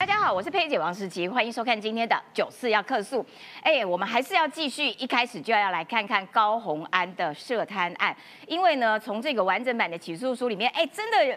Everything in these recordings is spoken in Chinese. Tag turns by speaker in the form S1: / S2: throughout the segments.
S1: 大家好，我是佩姐王世琪，欢迎收看今天的九四要客诉。哎，我们还是要继续，一开始就要来看看高红安的涉贪案，因为呢，从这个完整版的起诉书里面，哎，真的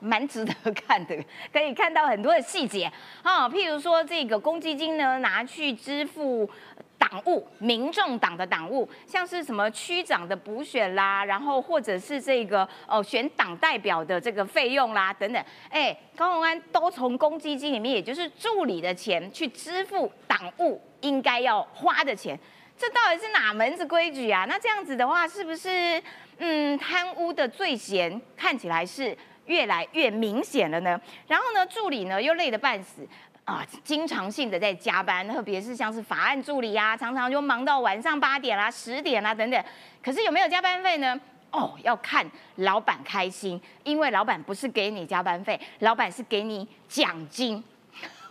S1: 蛮值得看的，可以看到很多的细节啊，譬如说这个公积金呢，拿去支付。党务，民众党的党务，像是什么区长的补选啦，然后或者是这个呃选党代表的这个费用啦等等，哎，高鸿安都从公积金里面，也就是助理的钱去支付党务应该要花的钱，这到底是哪门子规矩啊？那这样子的话，是不是嗯贪污的罪嫌看起来是越来越明显了呢？然后呢，助理呢又累得半死。啊，经常性的在加班，特别是像是法案助理啊，常常就忙到晚上八点啦、十点啦等等。可是有没有加班费呢？哦，要看老板开心，因为老板不是给你加班费，老板是给你奖金。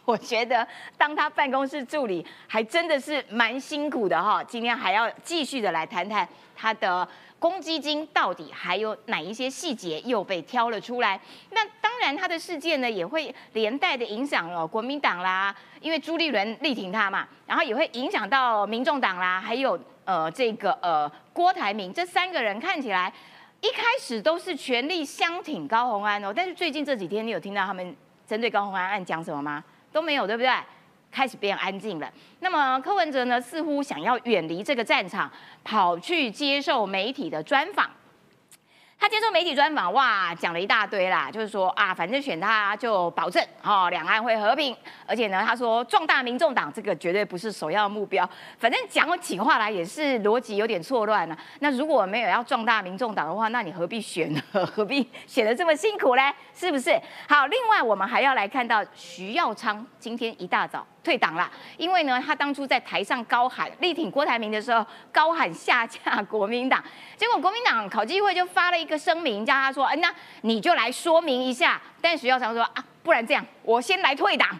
S1: 我觉得当他办公室助理还真的是蛮辛苦的哈。今天还要继续的来谈谈他的。公积金到底还有哪一些细节又被挑了出来？那当然，他的事件呢也会连带的影响了国民党啦，因为朱立伦力挺他嘛，然后也会影响到民众党啦，还有呃这个呃郭台铭这三个人看起来一开始都是全力相挺高鸿安哦，但是最近这几天你有听到他们针对高鸿安案讲什么吗？都没有，对不对？开始变安静了。那么柯文哲呢，似乎想要远离这个战场，跑去接受媒体的专访。他接受媒体专访，哇，讲了一大堆啦，就是说啊，反正选他就保证哦，两岸会和平。而且呢，他说壮大民众党这个绝对不是首要目标。反正讲起话来也是逻辑有点错乱了。那如果没有要壮大民众党的话，那你何必选呢？何必选的这么辛苦嘞？是不是？好，另外我们还要来看到徐耀昌今天一大早。退党了，因为呢，他当初在台上高喊力挺郭台铭的时候，高喊下架国民党，结果国民党考纪会就发了一个声明，叫他说，嗯，那你就来说明一下。但徐耀昌说啊，不然这样，我先来退党，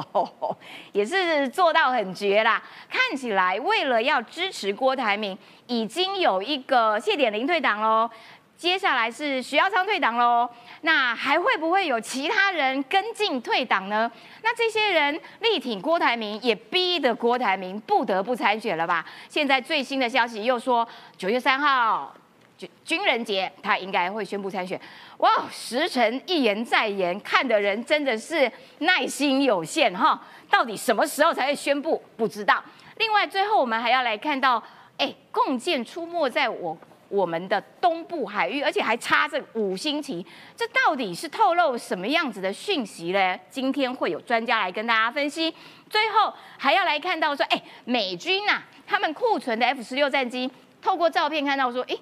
S1: 也是做到很绝啦。看起来为了要支持郭台铭，已经有一个谢点玲退党喽。接下来是徐耀昌退党喽，那还会不会有其他人跟进退党呢？那这些人力挺郭台铭，也逼得郭台铭不得不参选了吧？现在最新的消息又说九月三号军军人节，他应该会宣布参选。哇，时辰一言再言，看的人真的是耐心有限哈。到底什么时候才会宣布？不知道。另外，最后我们还要来看到，哎，共建出没在我。我们的东部海域，而且还插着五星旗，这到底是透露什么样子的讯息呢？今天会有专家来跟大家分析。最后还要来看到说，哎，美军呐，他们库存的 F 十六战机，透过照片看到说，哎，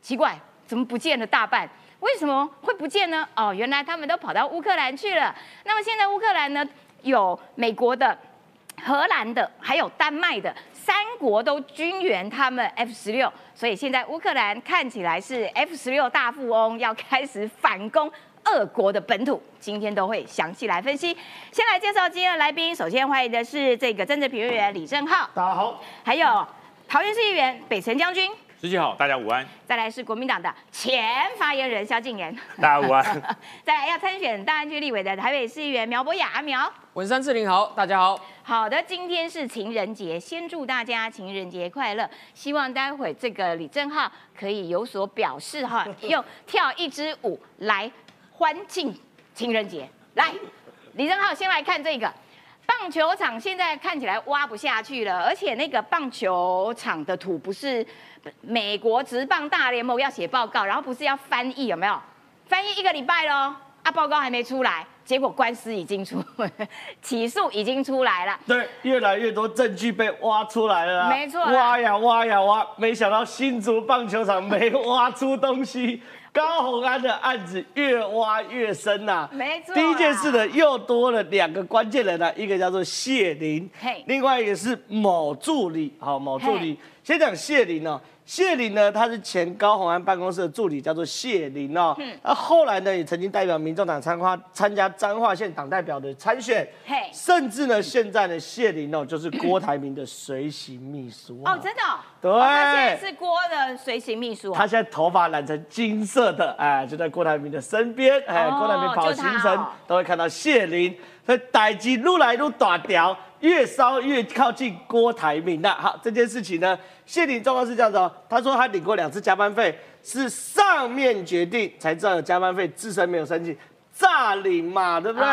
S1: 奇怪，怎么不见了大半？为什么会不见呢？哦，原来他们都跑到乌克兰去了。那么现在乌克兰呢，有美国的、荷兰的，还有丹麦的。三国都军援他们 F 十六，所以现在乌克兰看起来是 F 十六大富翁，要开始反攻俄国的本土。今天都会详细来分析。先来介绍今天的来宾，首先欢迎的是这个政治评论员李正浩，
S2: 大家好；
S1: 还有桃园市议员北辰将军。
S3: 十七好，大家午安。
S1: 再来是国民党的前发言人萧敬言，
S3: 大家午安。
S1: 再来要参选大安区立委的台北市议员苗博雅，阿苗。
S4: 文山志玲好，大家好。
S1: 好的，今天是情人节，先祝大家情人节快乐。希望待会这个李正浩可以有所表示哈，用跳一支舞来欢庆情人节。来，李正浩先来看这个。棒球场现在看起来挖不下去了，而且那个棒球场的土不是美国职棒大联盟要写报告，然后不是要翻译有没有？翻译一个礼拜喽，啊，报告还没出来，结果官司已经出，起诉已经出来了。
S2: 对，越来越多证据被挖出来了。
S1: 没错，
S2: 挖呀挖呀挖，没想到新竹棒球场没挖出东西。高红安的案子越挖越深呐，
S1: 没错。
S2: 第一件事呢，又多了两个关键人呢，一个叫做谢林，另外一个是某助理，好，某助理。先讲谢林哦，谢林呢，他是前高鸿安办公室的助理，叫做谢林哦。嗯。那后来呢，也曾经代表民众党参花参加彰化县党代表的参选，嘿。甚至呢，现在呢，谢林哦，就是郭台铭的随行秘书。
S1: 哦，真的。
S2: 对，
S1: 他现在是郭的随行秘书。
S2: 他现在头发染成金色的，哎，就在郭台铭的身边，哎，郭台铭跑行程都会看到谢林，所以代机越来越大条，越烧越靠近郭台铭的。好，这件事情呢，谢霆状况是这样子哦，他说他领过两次加班费，是上面决定才知道有加班费，自身没有申请，诈领嘛，对不对？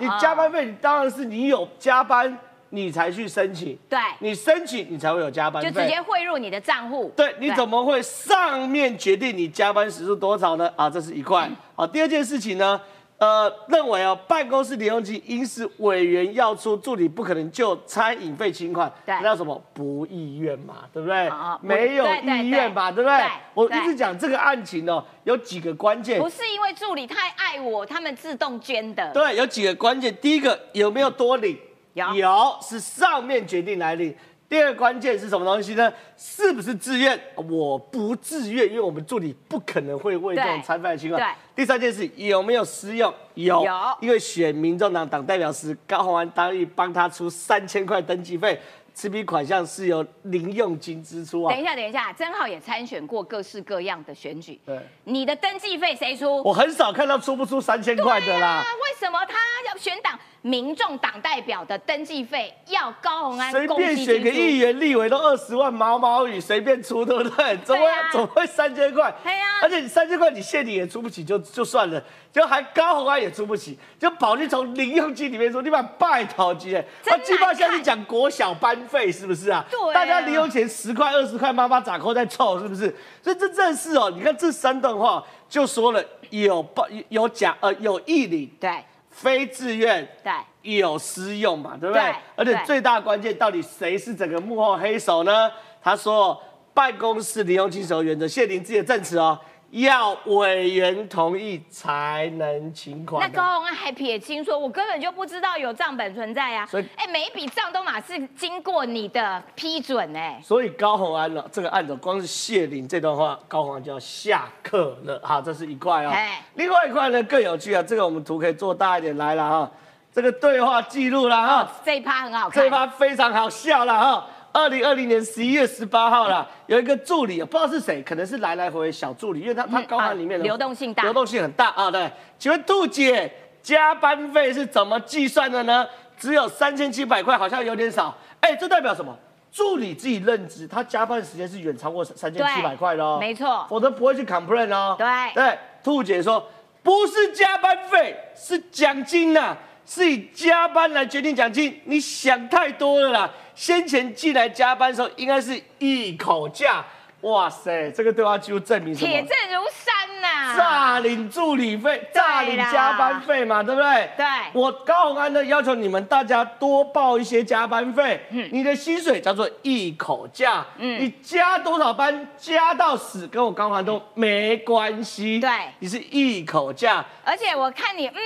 S2: 你加班费，你当然是你有加班。你才去申请，
S1: 对，
S2: 你申请你才会有加班
S1: 费，就直接汇入你的账户。
S2: 对，你怎么会上面决定你加班时数多少呢？啊，这是一块。好，第二件事情呢，呃，认为哦，办公室零用金应是委员要出，助理不可能就餐饮费请款，那叫什么不意愿嘛，对不对？没有意愿吧，对不对？我一直讲这个案情哦，有几个关键，
S1: 不是因为助理太爱我，他们自动捐的。
S2: 对，有几个关键，第一个有没有多领？有是上面决定来领，第二个关键是什么东西呢？是不是自愿？我不自愿，因为我们助理不可能会为这种参犯的情况。第三件事有没有私用？有，因为选民众党党代表时，高鸿安答应帮他出三千块登记费。这笔款项是由零用金支出啊！
S1: 等一下，等一下，曾浩也参选过各式各样的选举。对，你的登记费谁出？
S2: 我很少看到出不出三千块的啦。
S1: 为什么他要选党民众党代表的登记费要高红安？
S2: 随便选个议员、立委都二十万毛毛雨，随便出，对不对？怎么怎么会三千块？
S1: 对呀。
S2: 而且你三千块你县里也出不起，就就算了。就还高红安也出不起，就跑去从零用金里面说，你把拜讨机哎，他基本上是讲国小班费是不是啊？
S1: 对，
S2: 大家零用钱十块二十块，妈妈咋扣在凑是不是？所以这正是哦，你看这三段话就说了有报有假呃有义理，
S1: 对，
S2: 非自愿，
S1: 对，
S2: 有私用嘛，对不对？而且最大关键到底谁是整个幕后黑手呢？他说办公室零用金使用原则，谢林自己的证词哦。要委员同意才能请款。
S1: 那高鸿安还撇清说，我根本就不知道有账本存在啊。所以，哎，每一笔账都马是经过你的批准哎。
S2: 所以高鸿安呢，这个案子光是谢林这段话，高鸿安就要下课了。好，这是一块哦。另外一块呢更有趣啊，这个我们图可以做大一点来了哈。这个对话记录了哈。
S1: 这一趴很好看。
S2: 这一趴非常好笑了哈。二零二零年十一月十八号啦，有一个助理，不知道是谁，可能是来来回回小助理，因为他他高喊里面的
S1: 流动性大，
S2: 流动性很大啊。对，请问兔姐加班费是怎么计算的呢？只有三千七百块，好像有点少。哎，这代表什么？助理自己认知，他加班时间是远超过三千七百块的哦。
S1: 没错，
S2: 否则不会去 complain 哦。
S1: 对
S2: 对，兔姐说不是加班费，是奖金呐。是以加班来决定奖金，你想太多了啦！先前进来加班的时候，应该是一口价。哇塞，这个对话记录证明什么？
S1: 铁证如山呐！
S2: 诈领助理费，诈领加班费嘛，对不对？
S1: 对。
S2: 我高鸿安的要求你们大家多报一些加班费。嗯。你的薪水叫做一口价。嗯。你加多少班，加到死，跟我高鸿安都没关系。
S1: 对。
S2: 你是一口价。
S1: 而且我看你，嗯。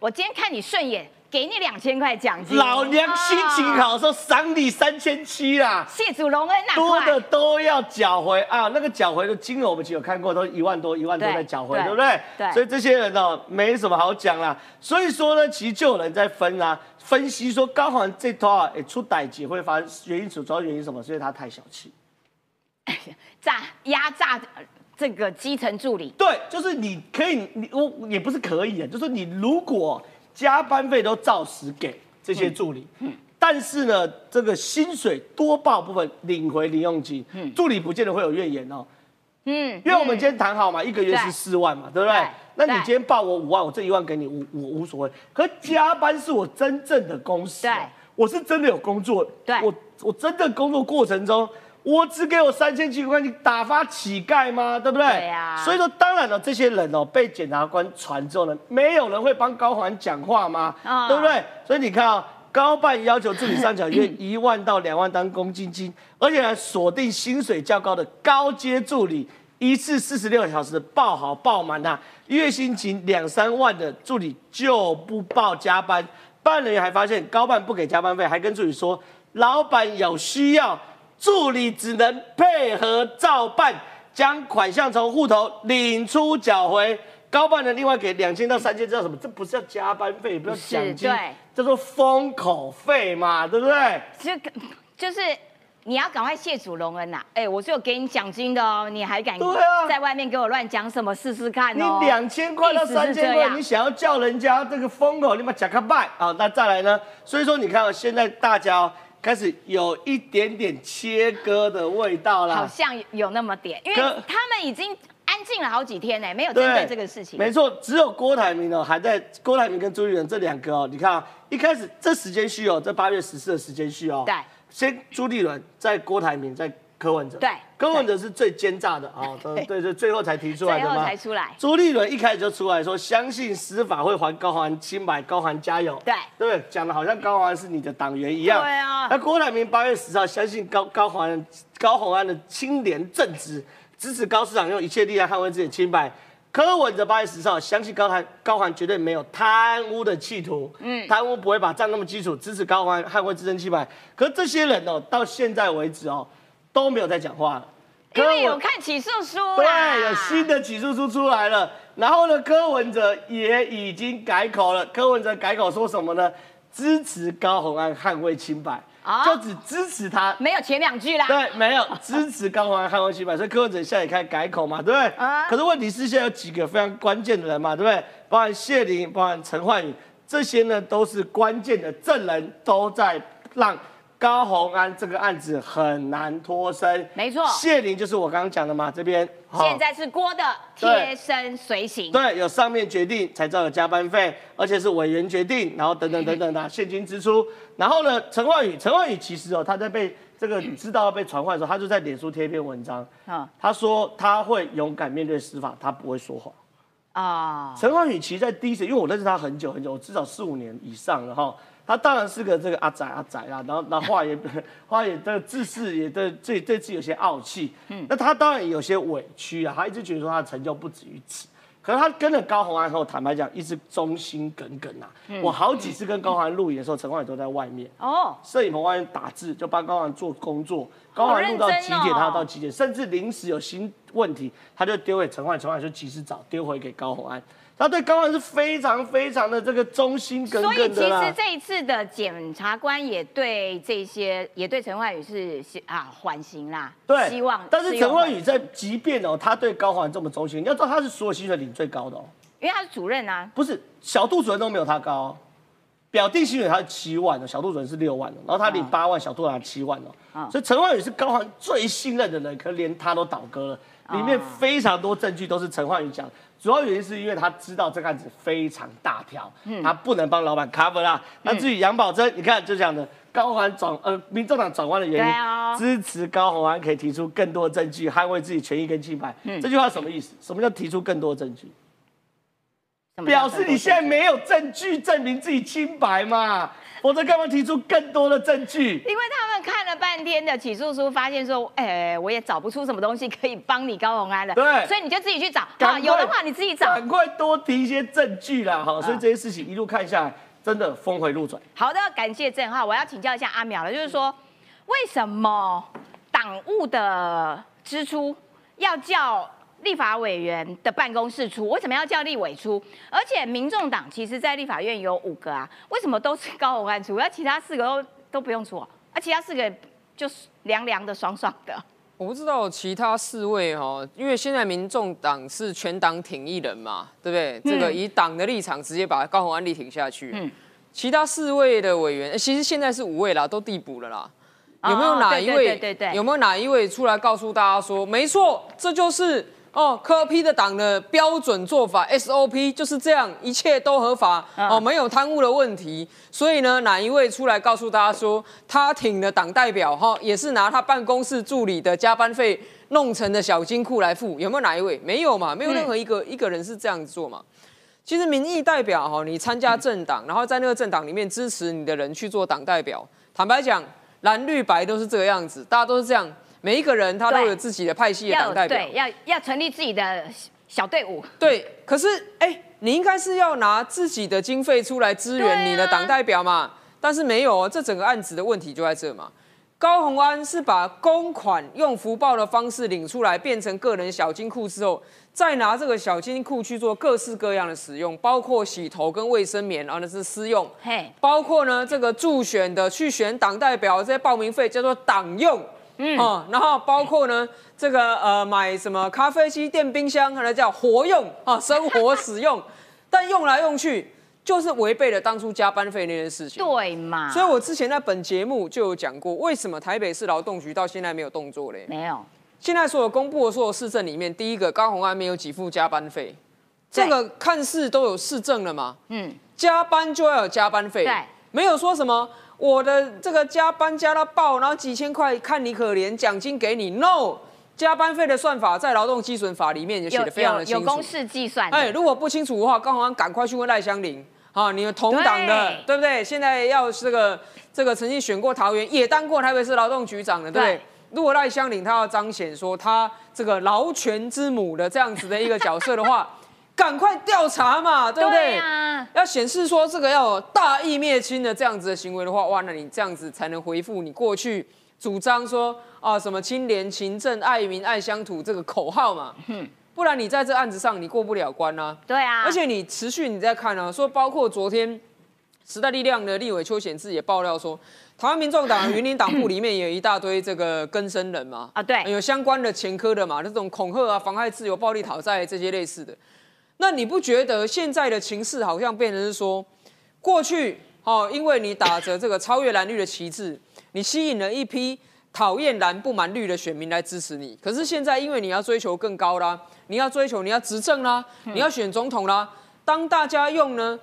S1: 我今天看你顺眼，给你两千块奖金。
S2: 老娘心情好的时候赏你三千七啦。
S1: 谢主隆恩呐，
S2: 多的都要缴回啊！那个缴回的金额我们其实有看过，都一万多，一万多在缴回，对不对？
S1: 对。
S2: 所以这些人哦，没什么好讲啦。所以说呢，其实就有人在分啊，分析说高环这套啊，出歹劫会发原因主要原因什么？所以他太小气，
S1: 炸压榨。这个基层助理，
S2: 对，就是你可以，你我也不是可以啊，就是你如果加班费都照实给这些助理，嗯，但是呢，这个薪水多报部分领回零用金，嗯，助理不见得会有怨言哦，嗯，因为我们今天谈好嘛，一个月是四万嘛，对不对？那你今天报我五万，我这一万给你，我我无所谓。可加班是我真正的工时，
S1: 对，
S2: 我是真的有工作，
S1: 对，
S2: 我我真的工作过程中。我只给我三千七百块，你打发乞丐吗？对不对？
S1: 对呀。
S2: 所以说，当然了，这些人哦，被检察官传之后呢，没有人会帮高环讲话吗？啊，对不对？所以你看啊，高办要求助理上缴约 一万到两万当公积金，而且还锁定薪水较高的高阶助理，一次四十六小时报好报满呐，月薪仅两三万的助理就不报加班。办人员还发现高办不给加班费，还跟助理说，老板有需要。助理只能配合照办，将款项从户头领出缴回。高办的另外给两千到三千，知道什么？这不是要加班费，不要奖金，叫做封口费嘛，对不对？
S1: 就就是。你要赶快谢主隆恩呐！哎，我是有给你奖金的哦，你还敢在外面给我乱讲什么？试试看
S2: 哦。你两千块到三千块，你想要叫人家这个封口，你把讲个拜啊！那再来呢？所以说你看，现在大家开始有一点点切割的味道了，
S1: 好像有那么点，因为他们已经安静了好几天呢，没有针对这个事情。
S2: 没错，只有郭台铭哦，还在郭台铭跟朱立伦这两个哦，你看啊，一开始这时间序哦，在八月十四的时间序哦。
S1: 对。
S2: 先朱立伦，在郭台铭，在柯文哲。
S1: 对，
S2: 柯文哲是最奸诈的啊！对对，最后才提出来的
S1: 吗？最后才出来。
S2: 朱立伦一开始就出来说，相信司法会还高环清白，高环加油。
S1: 对，
S2: 对不对？讲的好像高环是你的党员一样。
S1: 对啊。
S2: 那郭台铭八月十号相信高高环高宏安的清廉正直，支持高市长用一切力量捍卫自己的清白。柯文哲八月十号相信高台高环绝对没有贪污的企图，嗯，贪污不会把账那么基础，支持高环捍卫自身清白。可这些人哦，到现在为止哦，都没有在讲话了，
S1: 因为有看起诉书，
S2: 对，有新的起诉书出来了。然后呢，柯文哲也已经改口了，柯文哲改口说什么呢？支持高虹安捍卫清白。就只支持他，
S1: 没有前两句啦。
S2: 对，没有支持高虹安捍卫清白，所以柯文哲现在也开始改口嘛，对不对？啊。可是问题是现在有几个非常关键的人嘛，对不对？包含谢玲，包含陈焕宇，这些呢都是关键的证人，都在让。高红安这个案子很难脱身，
S1: 没错。
S2: 谢玲就是我刚刚讲的嘛，这边
S1: 现在是郭的贴身随行，
S2: 对，有上面决定才知道有加班费，而且是委员决定，然后等等等等的 现金支出。然后呢，陈焕宇，陈焕宇其实哦，他在被这个知道被传唤的时候，他就在脸书贴一篇文章，啊，他说他会勇敢面对司法，他不会说谎啊。陈焕宇其实在第一次，因为我认识他很久很久，我至少四五年以上了哈。他当然是个这个阿仔阿仔啦，然后那 话也话也这自视也对这这次有些傲气，嗯，那他当然有些委屈啊，他一直觉得说他的成就不止于此，可是他跟了高洪安后，坦白讲一直忠心耿耿啊。我好几次跟高洪安录影的时候，陈冠宇都在外面哦，摄影棚外面打字，就帮高洪安做工作。高洪安录到几点，他要到几点，甚至临时有新问题，他就丢给陈焕，陈焕就及时找丢回给高洪安。他对高安是非常非常的这个忠心耿耿的
S1: 所以其实这一次的检察官也对这些，也对陈焕宇是啊缓刑啦。
S2: 对，
S1: 希望。
S2: 但是陈焕宇在即便哦，他对高环这么忠心，你要知道他是所有薪水领最高的哦。
S1: 因为他是主任啊。
S2: 不是，小杜主任都没有他高。表弟薪水他是七万的，小杜主任是六万的，然后他领八万，小杜拿七万哦。所以陈焕宇是高环最信任的人，可连他都倒戈了。里面非常多证据都是陈焕宇讲。主要原因是因为他知道这个案子非常大条，他不能帮老板 cover 啦。那至于杨宝珍，你看就讲的高环转呃，民众党转弯的原因，支持高虹安可以提出更多证据，捍卫自己权益跟清白。这句话什么意思？什么叫提出更多证据？表示你现在没有证据证明自己清白嘛？否则干嘛提出更多的证据？
S1: 因为他们看了半天的起诉书，发现说，哎，我也找不出什么东西可以帮你高鸿安了。
S2: 对，
S1: 所以你就自己去找。啊，有的话你自己找。
S2: 赶快多提一些证据啦，哈。所以这些事情一路看下来，真的峰回路转。
S1: 好的，感谢郑浩。我要请教一下阿淼了，就是说，为什么党务的支出要叫？立法委员的办公室出，为什么要叫立委出？而且民众党其实，在立法院有五个啊，为什么都是高鸿安出？而其他四个都都不用出，啊而其他四个就是凉凉的、爽爽的。
S4: 我不知道其他四位哈，因为现在民众党是全党挺一人嘛，对不对？这个以党的立场直接把高鸿安力挺下去。嗯。其他四位的委员，其实现在是五位啦，都递补了啦。有没有哪一位？
S1: 对对对。
S4: 有没有哪一位出来告诉大家说，没错，这就是。哦，科批的党的标准做法 SOP 就是这样，一切都合法哦，没有贪污的问题。所以呢，哪一位出来告诉大家说，他挺的党代表哈，也是拿他办公室助理的加班费弄成的小金库来付？有没有哪一位？没有嘛，没有任何一个一个人是这样子做嘛。其实民意代表哈，你参加政党，然后在那个政党里面支持你的人去做党代表，坦白讲，蓝绿白都是这个样子，大家都是这样。每一个人他都有自己的派系的党代表，
S1: 对，要要成立自己的小队伍。
S4: 对，可是哎，你应该是要拿自己的经费出来支援你的党代表嘛？但是没有哦，这整个案子的问题就在这嘛。高鸿安是把公款用福报的方式领出来，变成个人小金库之后，再拿这个小金库去做各式各样的使用，包括洗头跟卫生棉，然后那是私用。嘿，包括呢这个助选的去选党代表这些报名费叫做党用。嗯，哦，然后包括呢，这个呃买什么咖啡机、电冰箱，它叫活用啊，生活使用，但用来用去就是违背了当初加班费那件事情。
S1: 对嘛？
S4: 所以我之前在本节目就有讲过，为什么台北市劳动局到现在没有动作嘞？
S1: 没有。
S4: 现在所有公布的所有市政里面，第一个高红安没有给付加班费，这个看似都有市政了嘛？嗯，加班就要有加班费，
S1: 对，
S4: 没有说什么我的这个加班加到爆，然后几千块看你可怜，奖金给你。No，加班费的算法在劳动基准法里面也写的非常的清
S1: 楚，有公式计算。
S4: 哎，如果不清楚的话，高红安赶快去问赖香林啊，你们同党的对不对？现在要这个这个曾经选过桃园，也当过台北市劳动局长的，对。如果赖香林他要彰显说他这个劳权之母的这样子的一个角色的话，赶快调查嘛，对不对？要显示说这个要大义灭亲的这样子的行为的话，哇，那你这样子才能回复你过去主张说啊什么清廉勤政爱民爱乡土这个口号嘛。不然你在这案子上你过不了关啊。
S1: 对啊。
S4: 而且你持续你在看啊，说包括昨天时代力量的立委邱显志也爆料说。台湾民众党云林党部里面有一大堆这个根生人嘛，
S1: 啊对，
S4: 有相关的前科的嘛，这种恐吓啊、妨害自由、暴力讨债这些类似的。那你不觉得现在的情势好像变成是说，过去哦，因为你打着这个超越蓝绿的旗帜，你吸引了一批讨厌蓝不满绿的选民来支持你。可是现在因为你要追求更高啦，你要追求你要执政啦，你要选总统啦，当大家用呢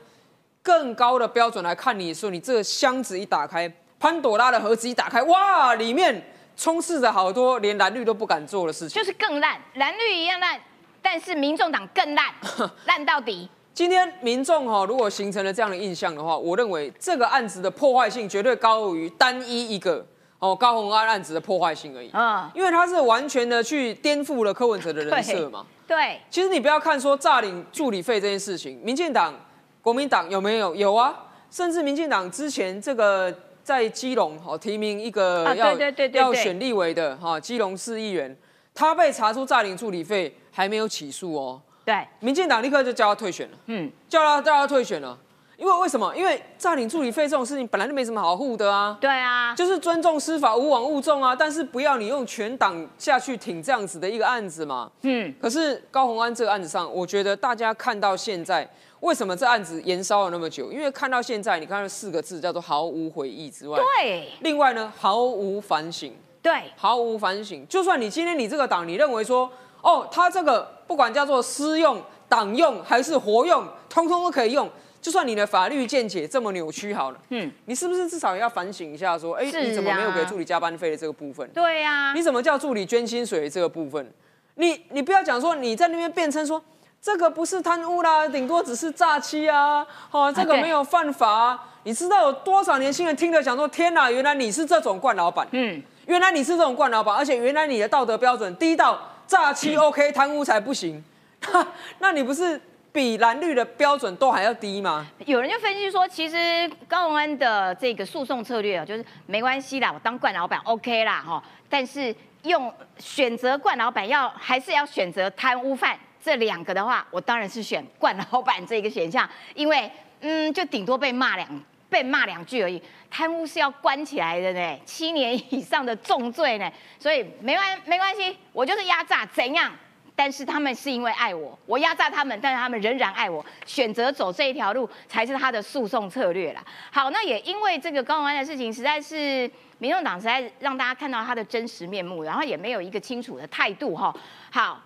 S4: 更高的标准来看你的时候，你这个箱子一打开。潘朵拉的盒子一打开，哇，里面充斥着好多连蓝绿都不敢做的事情，
S1: 就是更烂，蓝绿一样烂，但是民众党更烂，烂到底。
S4: 今天民众哈，如果形成了这样的印象的话，我认为这个案子的破坏性绝对高于单一一个哦高鸿安案子的破坏性而已。嗯，因为他是完全的去颠覆了柯文哲的人设嘛。
S1: 对。
S4: 其实你不要看说诈领助理费这件事情，民进党、国民党有没有？有啊，甚至民进党之前这个。在基隆哈提名一个要要选立委的哈基隆市议员，他被查出诈领助理费，还没有起诉哦。
S1: 对，
S4: 民进党立刻就叫他退选了。嗯，叫他叫他退选了，因为为什么？因为诈领助理费这种事情本来就没什么好护的啊。
S1: 对啊，
S4: 就是尊重司法，无枉勿重啊。但是不要你用全党下去挺这样子的一个案子嘛。嗯。可是高鸿安这个案子上，我觉得大家看到现在。为什么这案子延烧了那么久？因为看到现在，你看到四个字叫做毫无悔意之外，
S1: 对，
S4: 另外呢毫无反省，
S1: 对，
S4: 毫无反省。就算你今天你这个党，你认为说，哦，他这个不管叫做私用、党用还是活用，通通都可以用。就算你的法律见解这么扭曲好了，嗯，你是不是至少也要反省一下？说，哎，你怎么没有给助理加班费的这个部分？
S1: 对呀，
S4: 你怎么叫助理捐薪水这个部分？你你不要讲说你在那边辩称说。这个不是贪污啦，顶多只是诈欺啊！哦，这个没有犯法。你知道有多少年轻人听了想说：天哪，原来你是这种惯老板。嗯，原来你是这种惯老板，而且原来你的道德标准低到诈欺 OK，贪污才不行。那你不是比蓝绿的标准都还要低吗？
S1: 有人就分析说，其实高鸿安的这个诉讼策略啊，就是没关系啦，我当惯老板 OK 啦，哈。但是用选择惯老板要还是要选择贪污犯。这两个的话，我当然是选冠老板这个选项，因为嗯，就顶多被骂两被骂两句而已。贪污是要关起来的呢，七年以上的重罪呢，所以没关没关系，我就是压榨怎样？但是他们是因为爱我，我压榨他们，但是他们仍然爱我，选择走这一条路才是他的诉讼策略啦。好，那也因为这个高宏安的事情，实在是民众党实在让大家看到他的真实面目，然后也没有一个清楚的态度哈。好。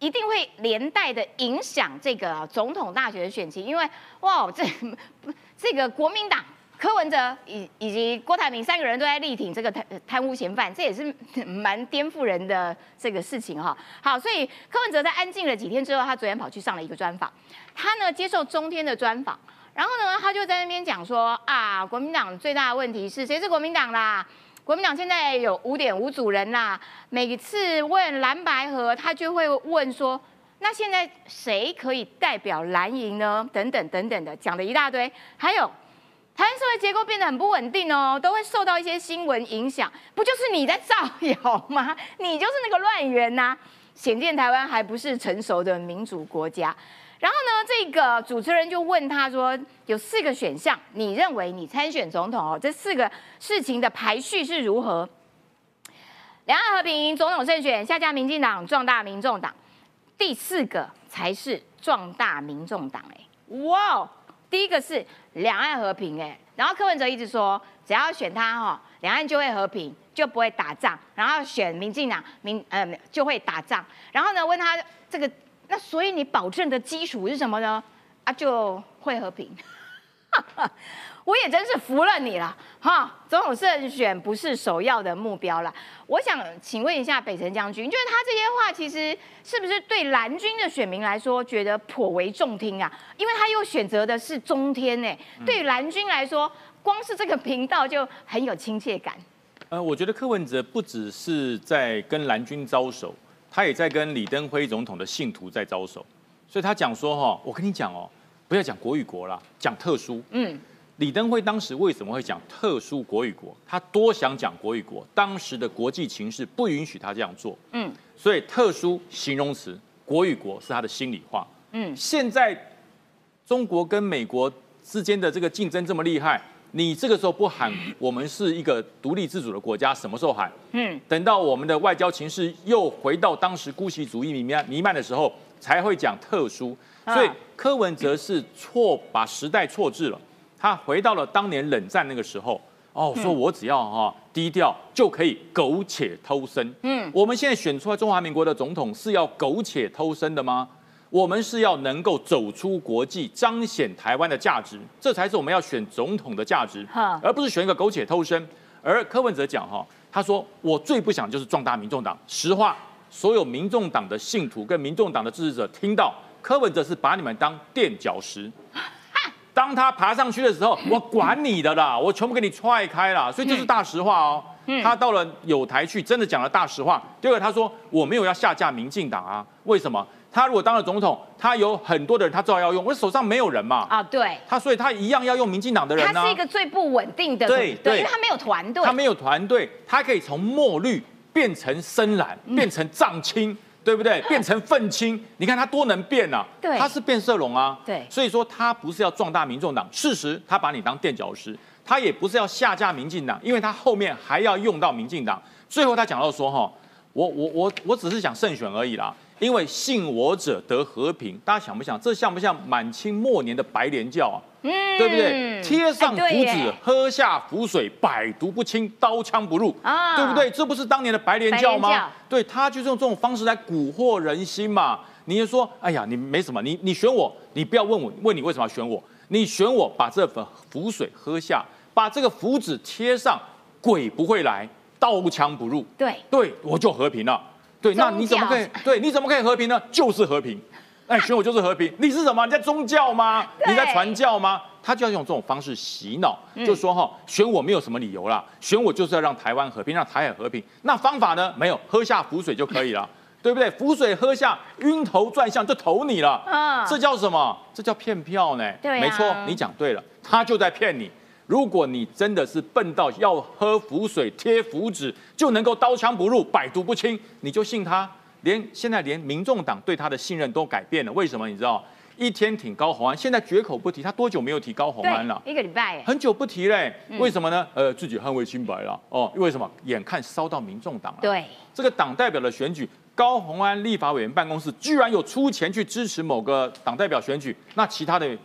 S1: 一定会连带的影响这个总统大选的选情，因为哇，这 这个国民党柯文哲以以及郭台铭三个人都在力挺这个贪贪污嫌犯，这也是 蛮颠覆人的这个事情哈。好，所以柯文哲在安静了几天之后，他昨天跑去上了一个专访，他呢接受中天的专访，然后呢他就在那边讲说啊，国民党最大的问题是谁是国民党啦？国民党现在有五点五组人啦，每次问蓝白河，他就会问说：那现在谁可以代表蓝营呢？等等等等的，讲了一大堆。还有，台湾社会结构变得很不稳定哦，都会受到一些新闻影响。不就是你在造谣吗？你就是那个乱源呐！显见台湾还不是成熟的民主国家。然后呢，这个主持人就问他说：“有四个选项，你认为你参选总统哦？这四个事情的排序是如何？”两岸和平，总统胜选，下架民进党，壮大民众党。第四个才是壮大民众党。哎，哇，第一个是两岸和平。哎，然后柯文哲一直说，只要选他哈，两岸就会和平，就不会打仗。然后选民进党，民呃就会打仗。然后呢，问他这个，那所以你保证的基础是什么呢？啊，就会和平。我也真是服了你了，哈！总统胜选不是首要的目标了。我想请问一下北辰将军，就是他这些话，其实是不是对蓝军的选民来说，觉得颇为中听啊？因为他又选择的是中天呢，对于蓝军来说，光是这个频道就很有亲切感。
S3: 呃，我觉得柯文哲不只是在跟蓝军招手，他也在跟李登辉总统的信徒在招手。所以他讲说，哈，我跟你讲哦，不要讲国与国啦，讲特殊。嗯。李登辉当时为什么会讲特殊国与国？他多想讲国与国，当时的国际情势不允许他这样做。嗯，所以特殊形容词国与国是他的心里话。嗯，现在中国跟美国之间的这个竞争这么厉害，你这个时候不喊我们是一个独立自主的国家，什么时候喊？嗯，等到我们的外交情势又回到当时姑息主义弥漫弥漫的时候，才会讲特殊。所以柯文哲是错把时代错置了。他回到了当年冷战那个时候，哦，说我只要哈低调就可以苟且偷生。嗯，我们现在选出来中华民国的总统是要苟且偷生的吗？我们是要能够走出国际，彰显台湾的价值，这才是我们要选总统的价值，而不是选一个苟且偷生。而柯文哲讲哈，他说我最不想就是壮大民众党。实话，所有民众党的信徒跟民众党的支持者听到柯文哲是把你们当垫脚石。当他爬上去的时候，我管你的啦，我全部给你踹开了，所以这是大实话哦。他到了有台去，真的讲了大实话。第二个，他说我没有要下架民进党啊，为什么？他如果当了总统，他有很多的人，他照样要用，我手上没有人嘛。啊，
S1: 对。
S3: 他所以他一样要用民进党的人
S1: 呢。他是一个最不稳定的，
S3: 对
S1: 对，因为他没有团队。
S3: 他没有团队，他可以从墨绿变成深蓝，变成藏青。对不对？变成愤青，你看他多能变啊！
S1: 对，
S3: 他是变色龙啊！
S1: 对，
S3: 所以说他不是要壮大民众党，事实他把你当垫脚石，他也不是要下架民进党，因为他后面还要用到民进党。最后他讲到说哈，我我我我只是想胜选而已啦。因为信我者得和平，大家想不想？这像不像满清末年的白莲教啊？嗯，对不对？贴上符纸，喝下符水，百毒不侵，刀枪不入啊，对不对？这不是当年的白莲教吗？对，他就是用这种方式来蛊惑人心嘛。你就说，哎呀，你没什么，你你选我，你不要问我，问你为什么要选我？你选我，把这份符水喝下，把这个符纸贴上，鬼不会来，刀枪不入。
S1: 对，
S3: 对我就和平了。对，那你怎么可以？对，你怎么可以和平呢？就是和平，哎，选我就是和平。你是什么？你在宗教吗？你在传教吗？他就要用这种方式洗脑，就说哈，选我没有什么理由啦，选我就是要让台湾和平，让台海和平。那方法呢？没有，喝下浮水就可以了，对不对？浮水喝下，晕头转向就投你了。嗯，这叫什么？这叫骗票呢？
S1: 对，
S3: 没错，你讲对了，他就在骗你。如果你真的是笨到要喝符水贴符纸就能够刀枪不入百毒不侵，你就信他？连现在连民众党对他的信任都改变了，为什么？你知道？一天挺高红安，现在绝口不提，他多久没有提高红安了？
S1: 一个礼拜，
S3: 很久不提嘞。为什么呢？呃，自己捍卫清白了。哦，为什么？眼看烧到民众党了。
S1: 对，
S3: 这个党代表的选举，高红安立法委员办公室居然有出钱去支持某个党代表选举，那其他的。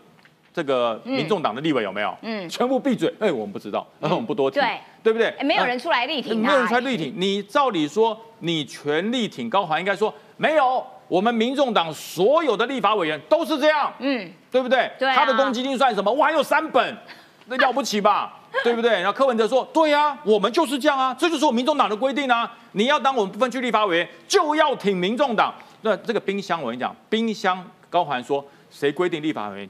S3: 这个民众党的立委有没有？嗯，全部闭嘴。哎，我们不知道，我们不多提，
S1: 对
S3: 对不对？
S1: 没有人出来力挺
S3: 没有人出来力挺。你照理说，你全力挺高华，应该说没有。我们民众党所有的立法委员都是这样，嗯，对不对？
S1: 对。
S3: 他的公积金算什么？我还有三本，那了不起吧？对不对？然后柯文哲说，对呀，我们就是这样啊，这就是我民众党的规定啊。你要当我们不分区立法委员，就要挺民众党。那这个冰箱，我跟你讲，冰箱高环说，谁规定立法委员？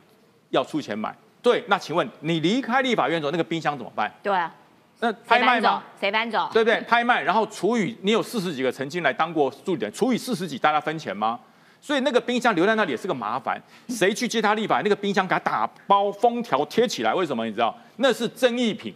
S3: 要出钱买，对，那请问你离开立法院之后，那个冰箱怎么办？
S1: 对啊，
S3: 那拍卖吗？
S1: 谁搬走？
S3: 对不对？拍卖，然后除以你有四十几个曾经来当过助理的，除以四十几，大家分钱吗？所以那个冰箱留在那里也是个麻烦。谁去接他立法？那个冰箱给他打包封条贴起来，为什么？你知道？那是争议品，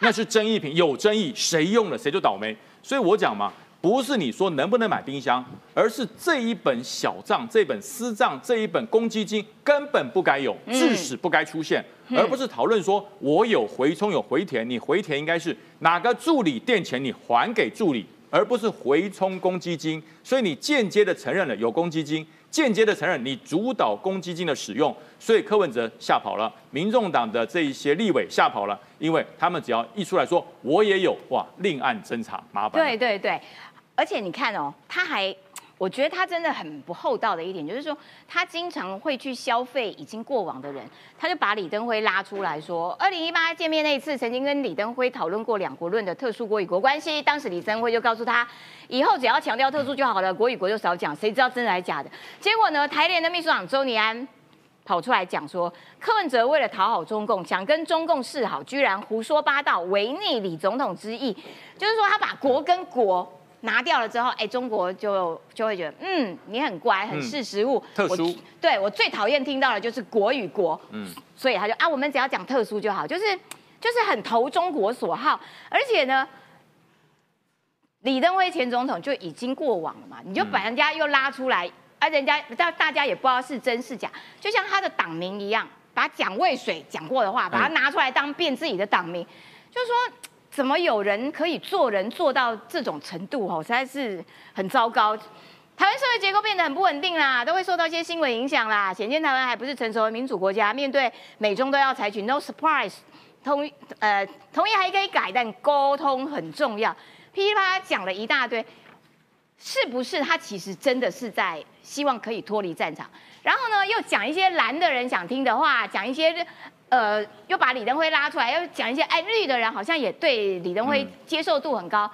S3: 那是争议品，有争议，谁用了谁就倒霉。所以我讲嘛。不是你说能不能买冰箱，而是这一本小账、这本私账、这一本公积金根本不该有，致使不该出现，而不是讨论说我有回充有回填，你回填应该是哪个助理垫钱你还给助理，而不是回充公积金，所以你间接的承认了有公积金，间接的承认你主导公积金的使用，所以柯文哲吓跑了，民众党的这一些立委吓跑了，因为他们只要一出来说我也有哇，另案侦查麻烦。
S1: 对对对，而且你看哦，他还。我觉得他真的很不厚道的一点，就是说他经常会去消费已经过往的人，他就把李登辉拉出来说，二零一八见面那一次，曾经跟李登辉讨论过两国论的特殊国与国关系，当时李登辉就告诉他，以后只要强调特殊就好了，国与国就少讲，谁知道真的还是假的？结果呢，台联的秘书长周尼安跑出来讲说，柯文哲为了讨好中共，想跟中共示好，居然胡说八道，违逆李总统之意，就是说他把国跟国。拿掉了之后，哎，中国就就会觉得，嗯，你很乖，很识时务。
S3: 特殊。
S1: 对我最讨厌听到的就是国与国。嗯。所以他就啊，我们只要讲特殊就好，就是就是很投中国所好。而且呢，李登辉前总统就已经过往了嘛，你就把人家又拉出来，而人家大大家也不知道是真是假，就像他的党名一样，把蒋渭水讲过的话，把它拿出来当变自己的党名，就是说。怎么有人可以做人做到这种程度？哦，实在是很糟糕。台湾社会结构变得很不稳定啦，都会受到一些新闻影响啦。显见台湾还不是成熟的民主国家，面对美中都要采取 no surprise，同呃同意还可以改，但沟通很重要。噼里啪啦讲了一大堆，是不是他其实真的是在希望可以脱离战场？然后呢，又讲一些蓝的人想听的话，讲一些。呃，又把李登辉拉出来，又讲一些哎绿的人好像也对李登辉接受度很高。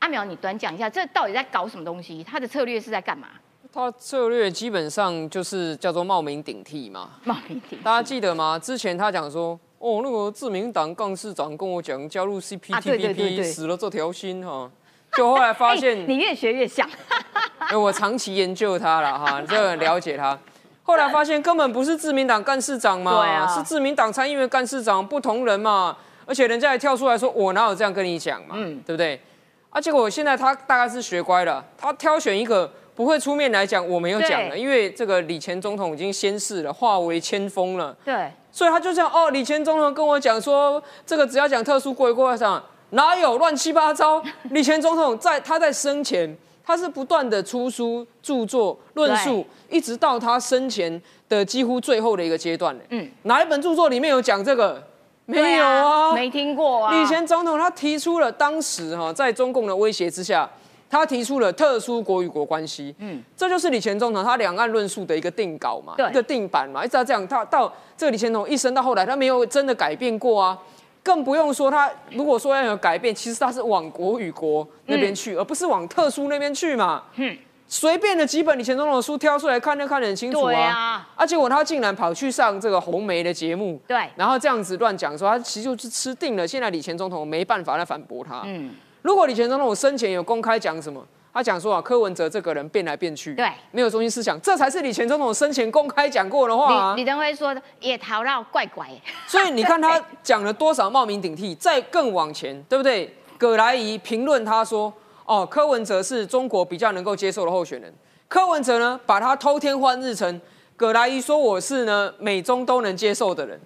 S1: 阿苗，你短讲一下，这到底在搞什么东西？他的策略是在干嘛？
S4: 他策略基本上就是叫做冒名顶替嘛。
S1: 冒名顶，
S4: 大家记得吗？之前他讲说，哦，那个自民党干事长跟我讲加入 CPTPP 死了这条心哈，就后来发现
S1: 你越学越像。
S4: 因为我长期研究他了哈，这很了解他。后来发现根本不是自民党干事长嘛，是自民党参议员干事长，不同人嘛。而且人家还跳出来说：“我哪有这样跟你讲嘛？”嗯，对不对？啊，结果现在他大概是学乖了，他挑选一个不会出面来讲，我没有讲了，因为这个李前总统已经先逝了，化为千峰了。
S1: 对，
S4: 所以他就这样哦，李前总统跟我讲说，这个只要讲特殊国会上，哪有乱七八糟？李前总统在他在生前。他是不断的出书、著作、论述，一直到他生前的几乎最后的一个阶段嗯，哪一本著作里面有讲这个？没有啊，
S1: 没听过啊。
S4: 以前总统他提出了，当时哈在中共的威胁之下，他提出了特殊国与国关系。嗯，这就是李前总统他两岸论述的一个定稿嘛，一个定版嘛。一直到这样，他到这个李前总统一生到后来，他没有真的改变过啊。更不用说他，如果说要有改变，其实他是往国与国那边去，而不是往特殊那边去嘛。嗯，随便的几本李前总统的书挑出来看，就看得很清楚啊。啊，结果他竟然跑去上这个红梅的节目，
S1: 对，
S4: 然后这样子乱讲，说他其实就是吃定了。现在李前总统没办法来反驳他。嗯，如果李前总统生前有公开讲什么？他讲说啊，柯文哲这个人变来变去，
S1: 对，
S4: 没有中心思想，这才是李前总统生前公开讲过的话。
S1: 李李登辉说的也逃到怪怪。
S4: 所以你看他讲了多少冒名顶替，再更往前，对不对？葛莱仪评论他说，哦，柯文哲是中国比较能够接受的候选人。柯文哲呢，把他偷天换日成葛莱仪说我是呢美中都能接受的人。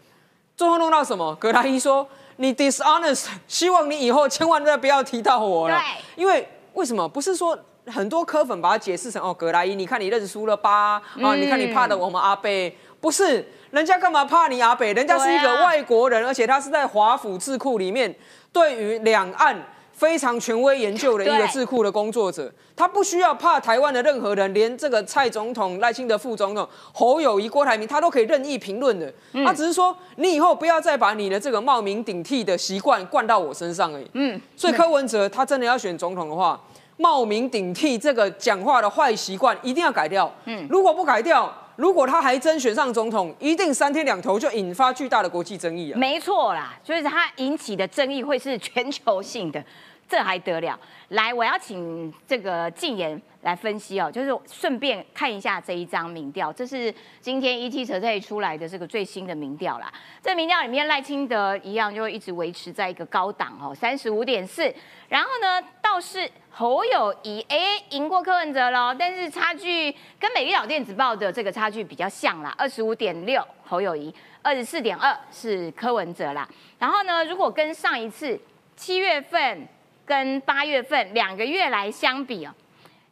S4: 最后弄到什么？葛莱仪说你 dishonest，希望你以后千万再不要提到我了。因为。为什么不是说很多科粉把它解释成哦，格莱伊，你看你认输了吧？啊，你看你怕的我们阿贝，不是人家干嘛怕你阿北？人家是一个外国人，而且他是在华府智库里面对于两岸非常权威研究的一个智库的工作者，他不需要怕台湾的任何人，连这个蔡总统、赖清德副总统、侯友谊、郭台铭，他都可以任意评论的。他只是说，你以后不要再把你的这个冒名顶替的习惯灌到我身上而已。嗯，所以柯文哲他真的要选总统的话。冒名顶替这个讲话的坏习惯一定要改掉。嗯，如果不改掉，如果他还真选上总统，一定三天两头就引发巨大的国际争议啊。
S1: 没错啦，就是他引起的争议会是全球性的，这还得了？来，我要请这个禁言来分析哦，就是顺便看一下这一张民调，这是今天 ET 车队出来的这个最新的民调啦。这民调里面赖清德一样就一直维持在一个高档哦，三十五点四，然后呢倒是。侯友谊哎赢过柯文哲喽，但是差距跟美丽岛电子报的这个差距比较像啦，二十五点六侯友谊，二十四点二是柯文哲啦。然后呢，如果跟上一次七月份跟八月份两个月来相比哦，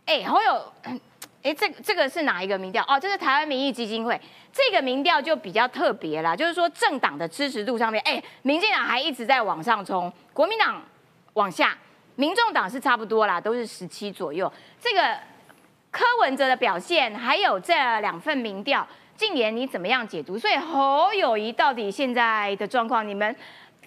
S1: 哎，好有，哎，这这个是哪一个民调？哦，这是台湾民意基金会这个民调就比较特别啦，就是说政党的支持度上面，哎，民进党还一直在往上冲，国民党往下，民众党是差不多啦，都是十七左右。这个柯文哲的表现，还有这两份民调，近年你怎么样解读？所以侯友谊到底现在的状况，你们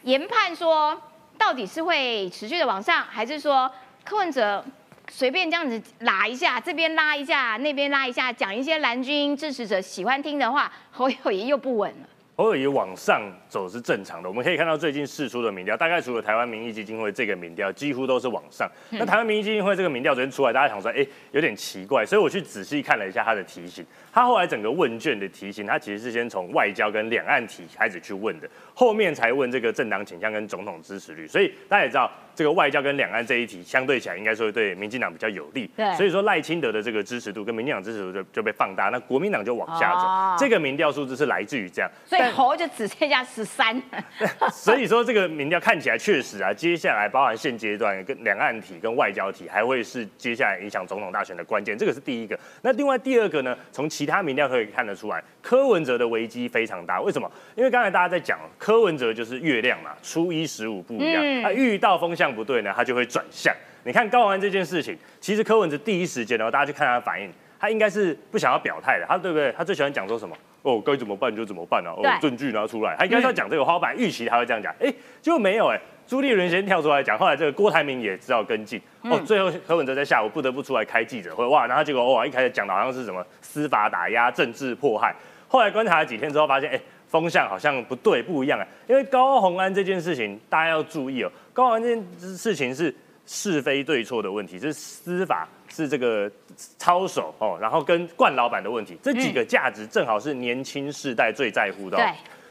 S1: 研判说？到底是会持续的往上，还是说柯文哲随便这样子拉一下，这边拉一下，那边拉一下，讲一些蓝军支持者喜欢听的话，侯友谊又不稳了。
S5: 侯友谊往上走是正常的，我们可以看到最近释出的民调，大概除了台湾民意基金会这个民调，几乎都是往上。那台湾民意基金会这个民调昨天出来，大家想说，哎，有点奇怪，所以我去仔细看了一下他的题型。他后来整个问卷的题型，他其实是先从外交跟两岸题开始去问的，后面才问这个政党倾向跟总统支持率。所以大家也知道。这个外交跟两岸这一题相对起来，应该说对民进党比较有利。
S1: 对，
S5: 所以说赖清德的这个支持度跟民进党支持度就就被放大，那国民党就往下走。这个民调数字是来自于这样，
S1: 所以侯就只剩下十三。
S5: 所以说这个民调看起来确实啊，接下来包含现阶段跟两岸题跟外交题，还会是接下来影响总统大选的关键。这个是第一个。那另外第二个呢，从其他民调可以看得出来，柯文哲的危机非常大。为什么？因为刚才大家在讲柯文哲就是月亮嘛，初一十五不一样，他遇到风向。不对呢，他就会转向。你看高安这件事情，其实柯文哲第一时间呢，大家去看他的反应，他应该是不想要表态的，他对不对？他最喜欢讲说什么？哦，该怎么办就怎么办啊！哦，证据拿出来，他应该是要讲这个花板预期他会这样讲，哎，结果没有哎。朱立伦先跳出来讲，后来这个郭台铭也知道跟进。哦，最后何文哲在下午不得不出来开记者会，哇，然后结果哇，一开始讲的好像是什么司法打压、政治迫害，后来观察了几天之后，发现哎。风向好像不对，不一样啊！因为高鸿安这件事情，大家要注意哦。高鸿安这件事情是是非对错的问题，是司法是这个操守哦，然后跟冠老板的问题，这几个价值正好是年轻世代最在乎的。
S1: 对，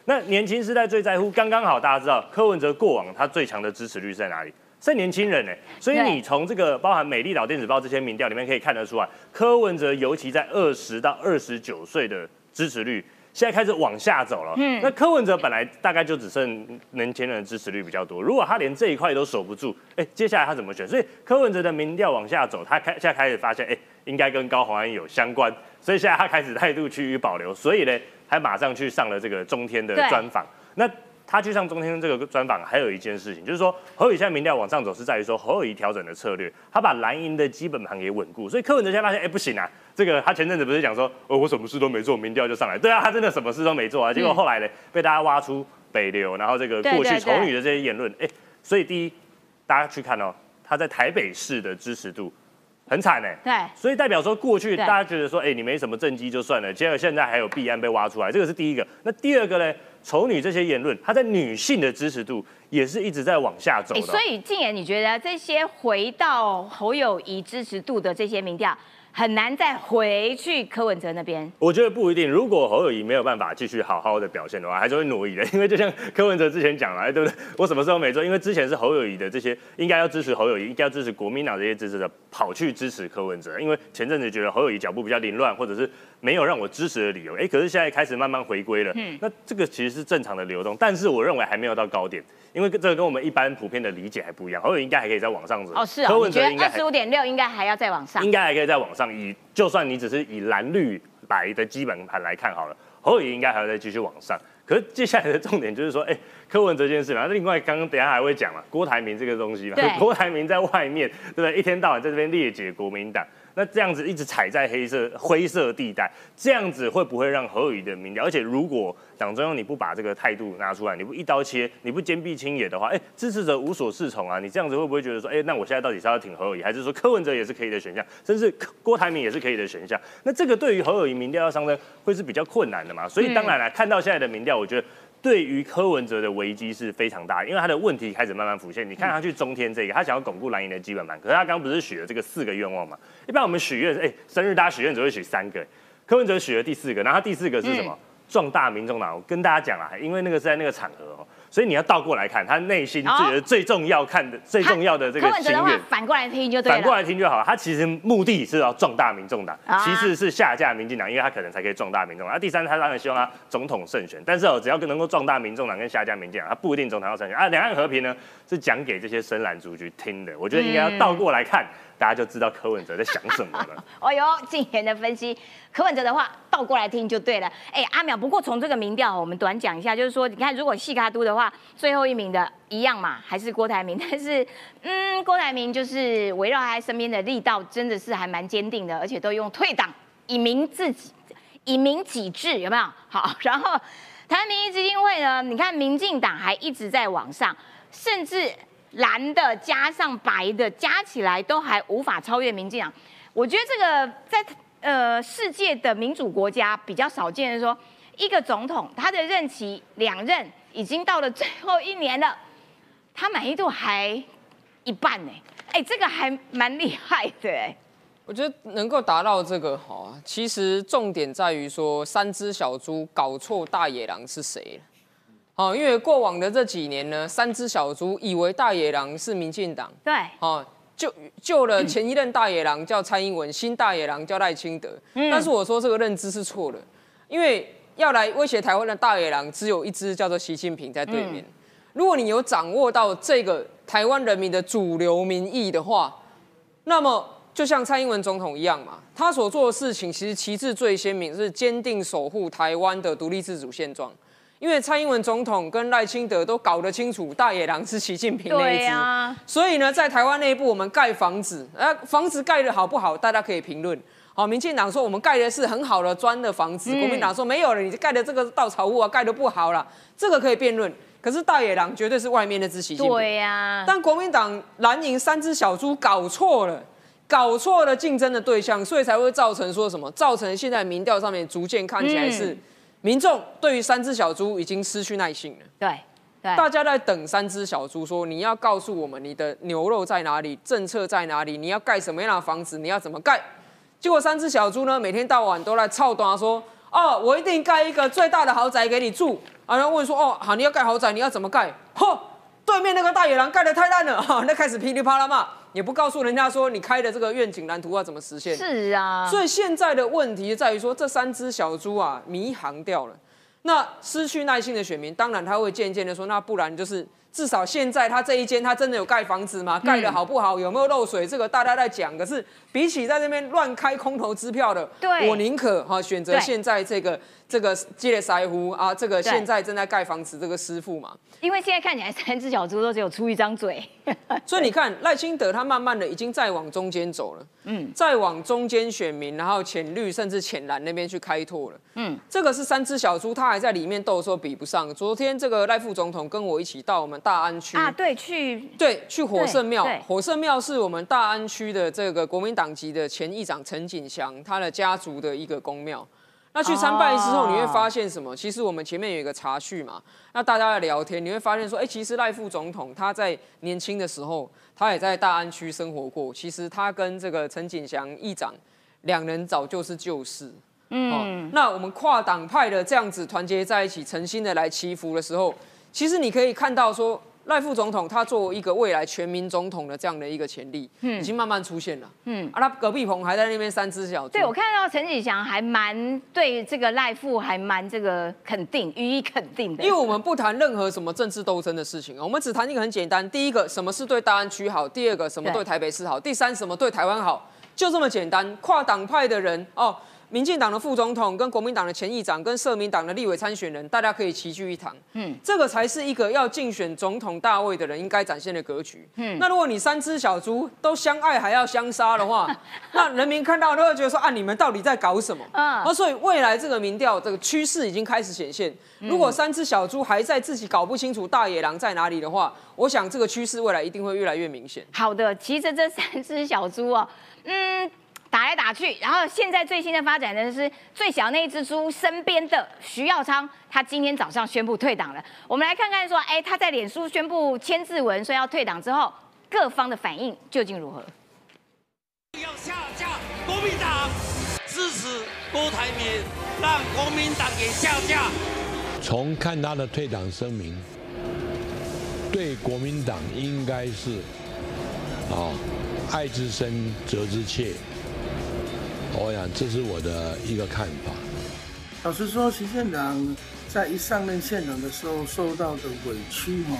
S5: 那年轻世代最在乎，刚刚好大家知道柯文哲过往他最强的支持率是在哪里？是年轻人呢。所以你从这个包含美丽岛电子报这些民调里面可以看得出来，柯文哲尤其在二十到二十九岁的支持率。现在开始往下走了。嗯，那柯文哲本来大概就只剩年轻人的支持率比较多，如果他连这一块都守不住，哎，接下来他怎么选？所以柯文哲的民调往下走，他开现在开始发现，哎，应该跟高虹安有相关，所以现在他开始态度趋于保留，所以呢，还马上去上了这个中天的专访。那他去上中天这个专访，还有一件事情，就是说侯友在民调往上走，是在于说侯友宜调整的策略，他把蓝营的基本盘给稳固。所以柯文哲现在发现，哎，不行啊，这个他前阵子不是讲说，哦，我什么事都没做，民调就上来。对啊，他真的什么事都没做啊。结果后来呢，被大家挖出北流，然后这个过去丑女的这些言论，哎，所以第一，大家去看哦，他在台北市的支持度很惨哎。
S1: 对。
S5: 所以代表说，过去大家觉得说，哎，你没什么政绩就算了，结果现在还有弊案被挖出来，这个是第一个。那第二个呢？丑女这些言论，她在女性的支持度也是一直在往下走的。
S1: 所以静言，你觉得这些回到侯友谊支持度的这些民调？很难再回去柯文哲那边，
S5: 我觉得不一定。如果侯友谊没有办法继续好好的表现的话，还是会挪移的。因为就像柯文哲之前讲了，对不对？我什么时候没做？因为之前是侯友谊的这些应该要支持侯友谊，应该要支持国民党这些支持者跑去支持柯文哲，因为前阵子觉得侯友谊脚步比较凌乱，或者是没有让我支持的理由。哎，可是现在开始慢慢回归了，嗯，那这个其实是正常的流动，但是我认为还没有到高点。因为这个跟我们一般普遍的理解还不一样，侯友应该还可以再往上走。
S1: 哦，是啊，我觉得二十五点六应该还要再往上？
S5: 应该还可以再往上。以就算你只是以蓝绿白的基本盘来看好了，侯友应该还要再继续往上。可是接下来的重点就是说，哎，柯文哲这件事嘛，另外刚刚等下还会讲嘛，郭台铭这个东西嘛，郭台铭在外面对不对？一天到晚在这边列解国民党。那这样子一直踩在黑色灰色地带，这样子会不会让何宇的民调？而且如果党中央你不把这个态度拿出来，你不一刀切，你不坚壁清野的话，哎，支持者无所适从啊！你这样子会不会觉得说，哎，那我现在到底是要挺何宇，还是说柯文哲也是可以的选项，甚至郭台铭也是可以的选项？那这个对于何宇民调要上升，会是比较困难的嘛？所以当然了，看到现在的民调，我觉得。对于柯文哲的危机是非常大，因为他的问题开始慢慢浮现。你看他去中天这个，他想要巩固蓝营的基本盘，可是他刚刚不是许了这个四个愿望嘛？一般我们许愿是，哎，生日大家许愿只会许三个，柯文哲许了第四个，然后他第四个是什么？壮大民众党。我跟大家讲啊，因为那个是在那个场合哦。所以你要倒过来看，他内心觉得最重要看的、最重要的这个心愿，
S1: 反过来听就对了
S5: 反过来听就好了。他其实目的是要壮大民众党，其次是下架民进党，因为他可能才可以壮大民众党。那第三，他当然希望他总统胜选，但是哦，只要能够壮大民众党跟下架民进党，他不一定总统要胜选啊。两岸和平呢，是讲给这些深蓝族去听的。我觉得应该要倒过来看，大家就知道柯文哲在想什么了。哦
S1: 呦，静言的分析，柯文哲的话倒过来听就对了。哎，阿淼，不过从这个民调，我们短讲一下，就是说，你看如果细卡都的话，话最后一名的一样嘛，还是郭台铭，但是嗯，郭台铭就是围绕他身边的力道真的是还蛮坚定的，而且都用退党以明自己。以民己治有没有好？然后台湾民意基金会呢？你看民进党还一直在往上，甚至蓝的加上白的加起来都还无法超越民进党。我觉得这个在呃世界的民主国家比较少见的，说一个总统他的任期两任已经到了最后一年了，他满意度还一半呢。哎，这个还蛮厉害的哎。
S4: 我觉得能够达到这个好啊，其实重点在于说三只小猪搞错大野狼是谁了。好，因为过往的这几年呢，三只小猪以为大野狼是民进党，
S1: 对，
S4: 好救救了前一任大野狼叫蔡英文，新大野狼叫赖清德。但是我说这个认知是错的，因为要来威胁台湾的大野狼只有一只叫做习近平在对面。如果你有掌握到这个台湾人民的主流民意的话，那么。就像蔡英文总统一样嘛，他所做的事情其实旗帜最鲜明，是坚定守护台湾的独立自主现状。因为蔡英文总统跟赖清德都搞得清楚，大野狼是习近平那一只。所以呢，在台湾内部，我们盖房子，呃，房子盖得好不好，大家可以评论。好，民进党说我们盖的是很好的砖的房子，国民党说没有了，你盖的这个稻草屋啊，盖的不好了，这个可以辩论。可是大野狼绝对是外面那只习近平。
S1: 对呀。
S4: 但国民党蓝营三只小猪搞错了。搞错了竞争的对象，所以才会造成说什么？造成现在民调上面逐渐看起来是民众对于三只小猪已经失去耐性了。
S1: 对，对，
S4: 大家在等三只小猪说你要告诉我们你的牛肉在哪里，政策在哪里，你要盖什么样的房子，你要怎么盖？结果三只小猪呢，每天到晚都来操短说哦，我一定盖一个最大的豪宅给你住。然后问说哦，好，你要盖豪宅，你要怎么盖？嚯，对面那个大野狼盖的太烂了，哈，那开始噼里啪啦骂。也不告诉人家说你开的这个愿景蓝图要怎么实现？
S1: 是啊，
S4: 所以现在的问题在于说这三只小猪啊迷航掉了，那失去耐心的选民，当然他会渐渐的说，那不然就是至少现在他这一间他真的有盖房子吗？盖的好不好？有没有漏水？这个大家在讲，可是比起在那边乱开空头支票的，
S1: 对，
S4: 我宁可哈选择现在这个。这个接列腮胡啊，这个现在正在盖房子这个师傅嘛，
S1: 因为现在看起来三只小猪都只有出一张嘴，
S4: 所以你看赖清德他慢慢的已经在往中间走了，嗯，再往中间选民，然后浅绿甚至浅蓝那边去开拓了，嗯，这个是三只小猪，他还在里面斗的时候比不上。昨天这个赖副总统跟我一起到我们大安区
S1: 啊，对，去
S4: 对去火圣庙，火圣庙是我们大安区的这个国民党籍的前议长陈锦祥他的家族的一个公庙。那去参拜之后，你会发现什么？其实我们前面有一个茶叙嘛，那大家在聊天，你会发现说，哎，其实赖副总统他在年轻的时候，他也在大安区生活过。其实他跟这个陈锦祥议长两人早就是旧识。嗯，那我们跨党派的这样子团结在一起，诚心的来祈福的时候，其实你可以看到说。赖副总统他作为一个未来全民总统的这样的一个潜力，嗯，已经慢慢出现了，嗯，啊，他隔壁棚还在那边三只小猪。
S1: 对，我看到陈启祥还蛮对这个赖副还蛮这个肯定，予以肯定的。
S4: 因为我们不谈任何什么政治斗争的事情我们只谈一个很简单，第一个什么是对大安区好，第二个什么对台北市好，第三什么对台湾好，就这么简单。跨党派的人哦。民进党的副总统跟国民党的前议长跟社民党的立委参选人，大家可以齐聚一堂。嗯，这个才是一个要竞选总统大位的人应该展现的格局。嗯，那如果你三只小猪都相爱还要相杀的话，那人民看到都会觉得说啊，你们到底在搞什么？啊，所以未来这个民调这个趋势已经开始显现。如果三只小猪还在自己搞不清楚大野狼在哪里的话，我想这个趋势未来一定会越来越明显。
S1: 好的，其实这三只小猪啊，嗯。打来打去，然后现在最新的发展呢是最小那一只猪身边的徐耀昌，他今天早上宣布退党了。我们来看看说，哎，他在脸书宣布签字文说要退党之后，各方的反应究竟如何？
S6: 要下架国民党，支持郭台铭，让国民党也下架。
S7: 从看他的退党声明，对国民党应该是啊，爱之深，责之切。我想，这是我的一个看法。
S8: 老实说，徐县长在一上任县长的时候受到的委屈哈，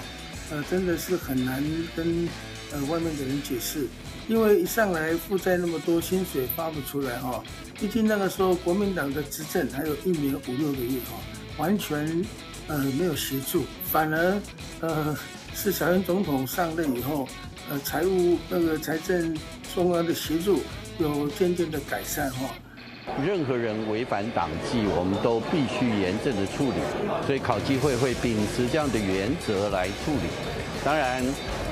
S8: 呃，真的是很难跟呃外面的人解释，因为一上来负债那么多，薪水发不出来哈。毕竟那个时候国民党的执政还有一年五六个月哈，完全呃没有协助，反而呃是小英总统上任以后，呃财务那个财政中央的协助有真正的改善哈。
S9: 任何人违反党纪，我们都必须严正的处理。所以考纪会会秉持这样的原则来处理。当然，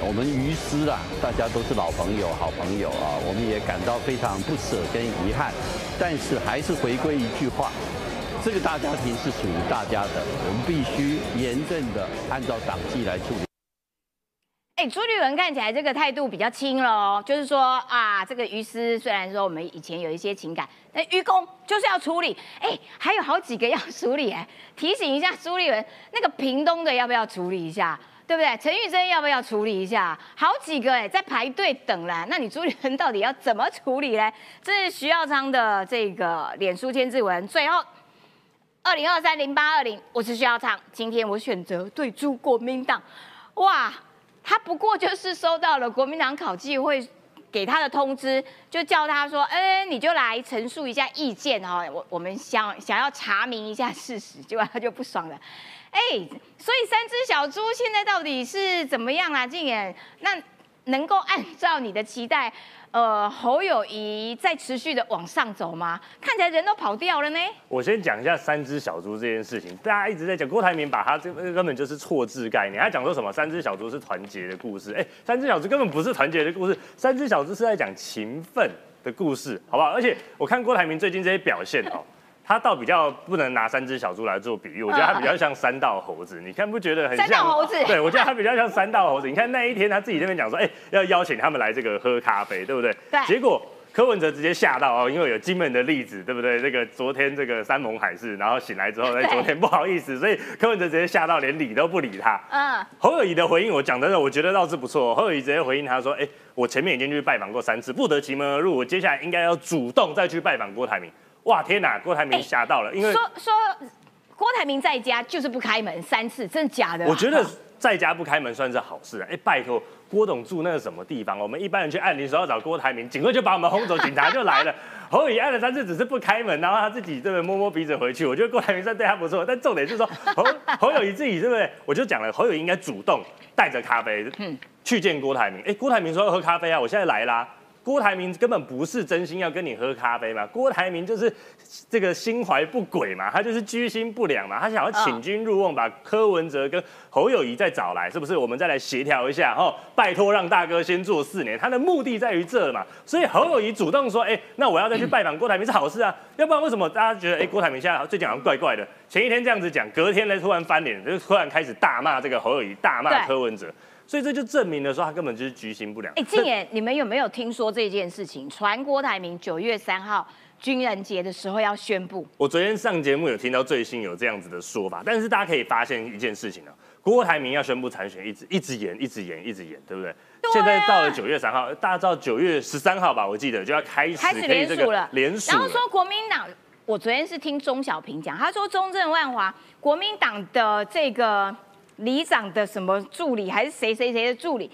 S9: 我们于师啊，大家都是老朋友、好朋友啊，我们也感到非常不舍跟遗憾。但是还是回归一句话，这个大家庭是属于大家的，我们必须严正的按照党纪来处理。
S1: 哎，朱立伦看起来这个态度比较轻了哦，就是说啊，这个于私虽然说我们以前有一些情感，但于公就是要处理。哎，还有好几个要处理哎，提醒一下朱立伦，那个屏东的要不要处理一下，对不对？陈玉珍要不要处理一下？好几个哎，在排队等了。那你朱立伦到底要怎么处理呢？这是徐耀昌的这个脸书签字文。最后，二零二三零八二零，我是徐耀昌，今天我选择对朱国民党，哇！他不过就是收到了国民党考纪会给他的通知，就叫他说：“嗯，你就来陈述一下意见哈，我我们想想要查明一下事实。”结果他就不爽了，哎，所以三只小猪现在到底是怎么样啊？静言，那能够按照你的期待？呃，侯友谊在持续的往上走吗？看起来人都跑掉了呢。
S5: 我先讲一下三只小猪这件事情，大家一直在讲郭台铭把他这根本就是错字概念，他讲说什么三只小猪是团结的故事，哎，三只小猪根本不是团结的故事，三只小猪是在讲勤奋的故事，好不好？而且我看郭台铭最近这些表现哦。他倒比较不能拿三只小猪来做比喻，我觉得他比较像三道猴子。你看不觉得很像？
S1: 三道猴子。
S5: 对，我觉得他比较像三道猴子。你看那一天他自己那边讲说，哎，要邀请他们来这个喝咖啡，对不对？
S1: 对。
S5: 结果柯文哲直接吓到哦，因为有金门的例子，对不对？这个昨天这个山盟海誓，然后醒来之后，在昨天不好意思，所以柯文哲直接吓到连理都不理他。嗯。侯友谊的回应，我讲真的，我觉得倒是不错。侯友谊直接回应他说，哎，我前面已经去拜访过三次，不得其门而入，我接下来应该要主动再去拜访郭台铭。哇天哪，郭台铭吓到了，因为
S1: 说说郭台铭在家就是不开门三次，真的假的？
S5: 我觉得在家不开门算是好事啊。哎，拜托，郭董住那个什么地方？我们一般人去按铃时候找郭台铭，警卫就把我们轰走，警察就来了。侯友按了三次，只是不开门，然后他自己这边摸摸鼻子回去。我觉得郭台铭算对他不错，但重点是说侯 侯友谊自己对不对？我就讲了，侯友应该主动带着咖啡去见郭台铭。哎，郭台铭说要喝咖啡啊，我现在来啦。郭台铭根本不是真心要跟你喝咖啡嘛，郭台铭就是这个心怀不轨嘛，他就是居心不良嘛，他想要请君入瓮，把柯文哲跟侯友谊再找来，是不是？我们再来协调一下，哦，拜托让大哥先做四年，他的目的在于这嘛，所以侯友谊主动说，哎，那我要再去拜访郭台铭是好事啊，要不然为什么大家觉得，哎，郭台铭现在最近好像怪怪的？前一天这样子讲，隔天呢突然翻脸，就突然开始大骂这个侯友谊，大骂柯文哲。所以这就证明了说他根本就是居心不良。
S1: 哎，静言，你们有没有听说这件事情？传郭台铭九月三号军人节的时候要宣布。
S5: 我昨天上节目有听到最新有这样子的说法，但是大家可以发现一件事情呢，郭台铭要宣布参选，一直一直延，一直延，一直延，对不对？现在到了九月三号，大家知道九月十三号吧？我记得就要开始
S1: 开始联署了，
S5: 联署。
S1: 然后说国民党，我昨天是听钟小平讲，他说中正万华国民党的这个。里长的什么助理，还是谁谁谁的助理？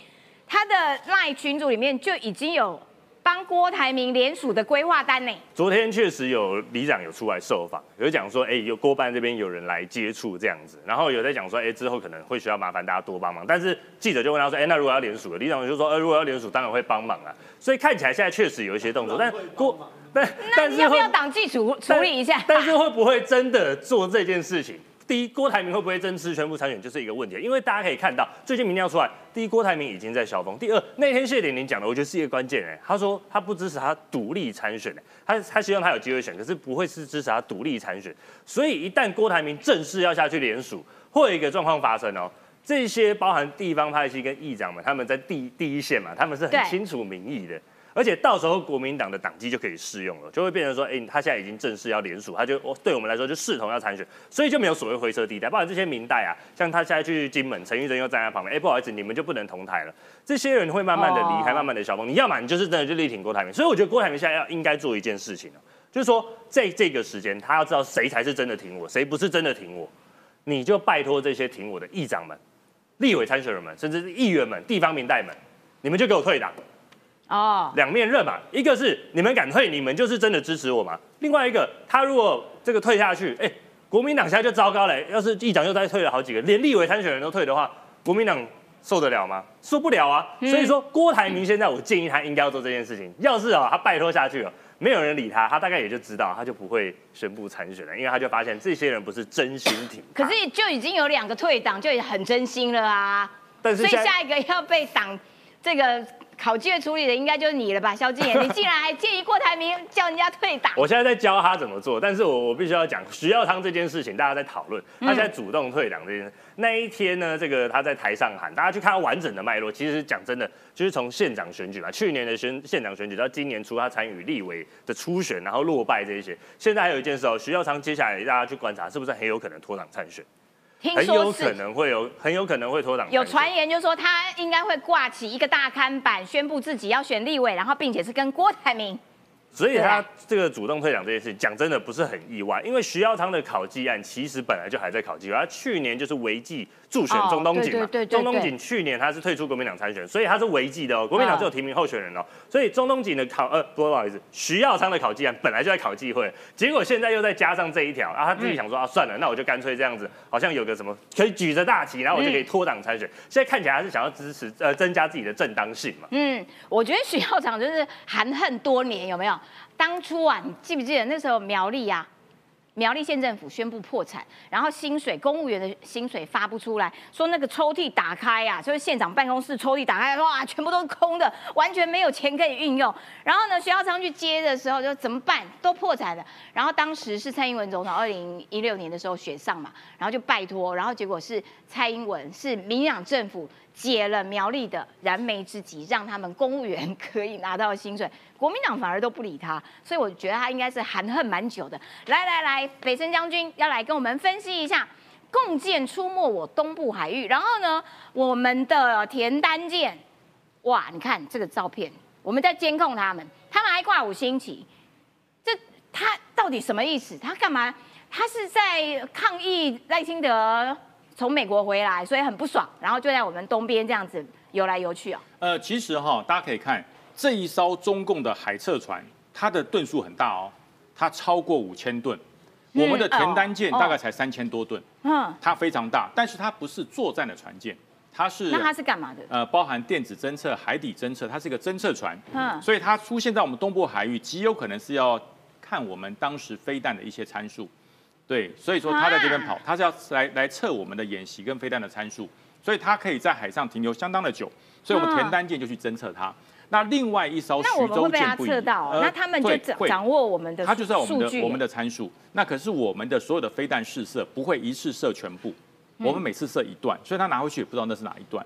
S1: 他的赖群组里面就已经有帮郭台铭联署的规划单呢。
S5: 昨天确实有里长有出来受访，有讲说，哎，有郭办这边有人来接触这样子，然后有在讲说，哎，之后可能会需要麻烦大家多帮忙。但是记者就问他说，哎，那如果要联署，里长就说，呃，如果要联署，当然会帮忙啊。所以看起来现在确实有一些动作，但郭，但
S1: 但是要不要党纪处处理一下？
S5: 但是会不会真的做这件事情？第一，郭台铭会不会正式宣布参选，就是一个问题。因为大家可以看到，最近民调出来，第一，郭台铭已经在消风；第二，那天谢点玲讲的，我觉得是一个关键。哎，他说他不支持他独立参选，他他希望他有机会选，可是不会是支持他独立参选。所以一旦郭台铭正式要下去联署，会有一个状况发生哦。这些包含地方派系跟议长们，他们在第第一线嘛，他们是很清楚民意的。而且到时候国民党的党纪就可以适用了，就会变成说，哎，他现在已经正式要联署，他就对我们来说就视同要参选，所以就没有所谓灰色地带。包括这些民代啊，像他现在去金门，陈玉珍又站在旁边，哎，不好意思，你们就不能同台了。这些人会慢慢的离开，慢慢的消风。你要么你就是真的就力挺郭台铭。所以我觉得郭台铭现在要应该做一件事情了，就是说在这个时间，他要知道谁才是真的挺我，谁不是真的挺我，你就拜托这些挺我的议长们。立委参选人们，甚至是议员们、地方民代们，你们就给我退党。哦，两面刃嘛，一个是你们敢退，你们就是真的支持我嘛。另外一个，他如果这个退下去，哎，国民党现在就糟糕了。要是议长又再退了好几个，连立委参选人都退的话，国民党受得了吗？受不了啊。所以说，郭台铭现在我建议他应该要做这件事情。要是啊，他拜托下去了，没有人理他，他大概也就知道，他就不会宣布参选了，因为他就发现这些人不是真心挺。
S1: 可是就已经有两个退党，就很真心了啊。
S5: 但是
S1: 所以下一个要被党这个。考纪会处理的应该就是你了吧，萧敬言？你竟然还建议郭台铭叫人家退党？
S5: 我现在在教他怎么做，但是我我必须要讲徐耀昌这件事情，大家在讨论，他现在主动退党这件事。那一天呢，这个他在台上喊，大家去看完整的脉络。其实讲真的，就是从县长选举嘛，去年的选县长选举到今年初他参与立委的初选，然后落败这一些。现在还有一件事哦，徐耀昌接下来大家去观察，是不是很有可能脱党参选？很有可能会有，很有可能会脱党。
S1: 有传言就说他应该会挂起一个大刊板，宣布自己要选立委，然后并且是跟郭台铭。
S5: 所以他这个主动退党这件事，讲真的不是很意外，因为徐耀昌的考绩案其实本来就还在考绩，他去年就是违纪助选中东锦嘛，中东锦去年他是退出国民党参选，所以他是违纪的哦，国民党只有提名候选人哦，所以中东锦的考呃不好意思，徐耀昌的考纪案本来就在考纪会，结果现在又再加上这一条，啊他自己想说啊算了，那我就干脆这样子，好像有个什么可以举着大旗，然后我就可以脱党参选，现在看起来还是想要支持呃增加自己的正当性嘛。
S1: 嗯，我觉得徐耀昌就是含恨多年，有没有？当初啊，你记不记得那时候苗栗呀？苗栗县政府宣布破产，然后薪水公务员的薪水发不出来，说那个抽屉打开呀，就是县长办公室抽屉打开，哇，全部都是空的，完全没有钱可以运用。然后呢，徐耀昌去接的时候就怎么办？都破产了。然后当时是蔡英文总统二零一六年的时候选上嘛，然后就拜托，然后结果是蔡英文是民党政府解了苗栗的燃眉之急，让他们公务员可以拿到薪水。国民党反而都不理他，所以我觉得他应该是含恨蛮久的。来来来，北森将军要来跟我们分析一下，共舰出没我东部海域，然后呢，我们的田单舰，哇，你看这个照片，我们在监控他们，他们还挂五星旗，这他到底什么意思？他干嘛？他是在抗议赖清德从美国回来，所以很不爽，然后就在我们东边这样子游来游去啊。
S3: 呃，其实哈，大家可以看。这一艘中共的海测船，它的吨数很大哦，它超过五千吨。我们的田单舰大概才三千多吨，嗯，它非常大，但是它不是作战的船舰，它是
S1: 那它是干嘛的？
S3: 呃，包含电子侦测、海底侦测，它是一个侦测船，嗯，所以它出现在我们东部海域，极有可能是要看我们当时飞弹的一些参数，对，所以说他在这边跑，他是要来来测我们的演习跟飞弹的参数，所以他可以在海上停留相当的久，所以我们田单舰就去侦测它。那另外一艘徐州舰不一样，
S1: 那他们就掌掌握我们的，
S3: 它就在我们的我们的参数。那可是我们的所有的飞弹试射不会一次射全部，我们每次射一段，所以他拿回去也不知道那是哪一段。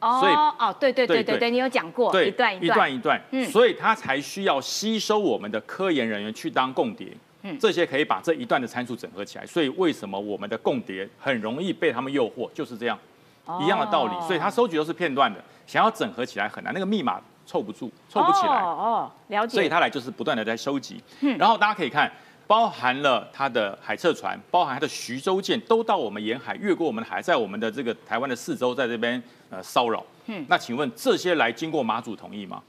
S1: 哦，所以哦，对对对对对，你有讲过一段
S3: 一段一段，嗯，所以他才需要吸收我们的科研人员去当共谍，嗯，这些可以把这一段的参数整合起来。所以为什么我们的共谍很容易被他们诱惑，就是这样一样的道理。所以他收集都是片段的，想要整合起来很难，那个密码。凑不住，凑不起来。哦，
S1: 了解。
S3: 所以他来就是不断的在收集。嗯。然后大家可以看，包含了他的海测船，包含他的徐州舰，都到我们沿海，越过我们的海，在我们的这个台湾的四周，在这边呃骚扰。嗯。那请问这些来经过马祖同意吗？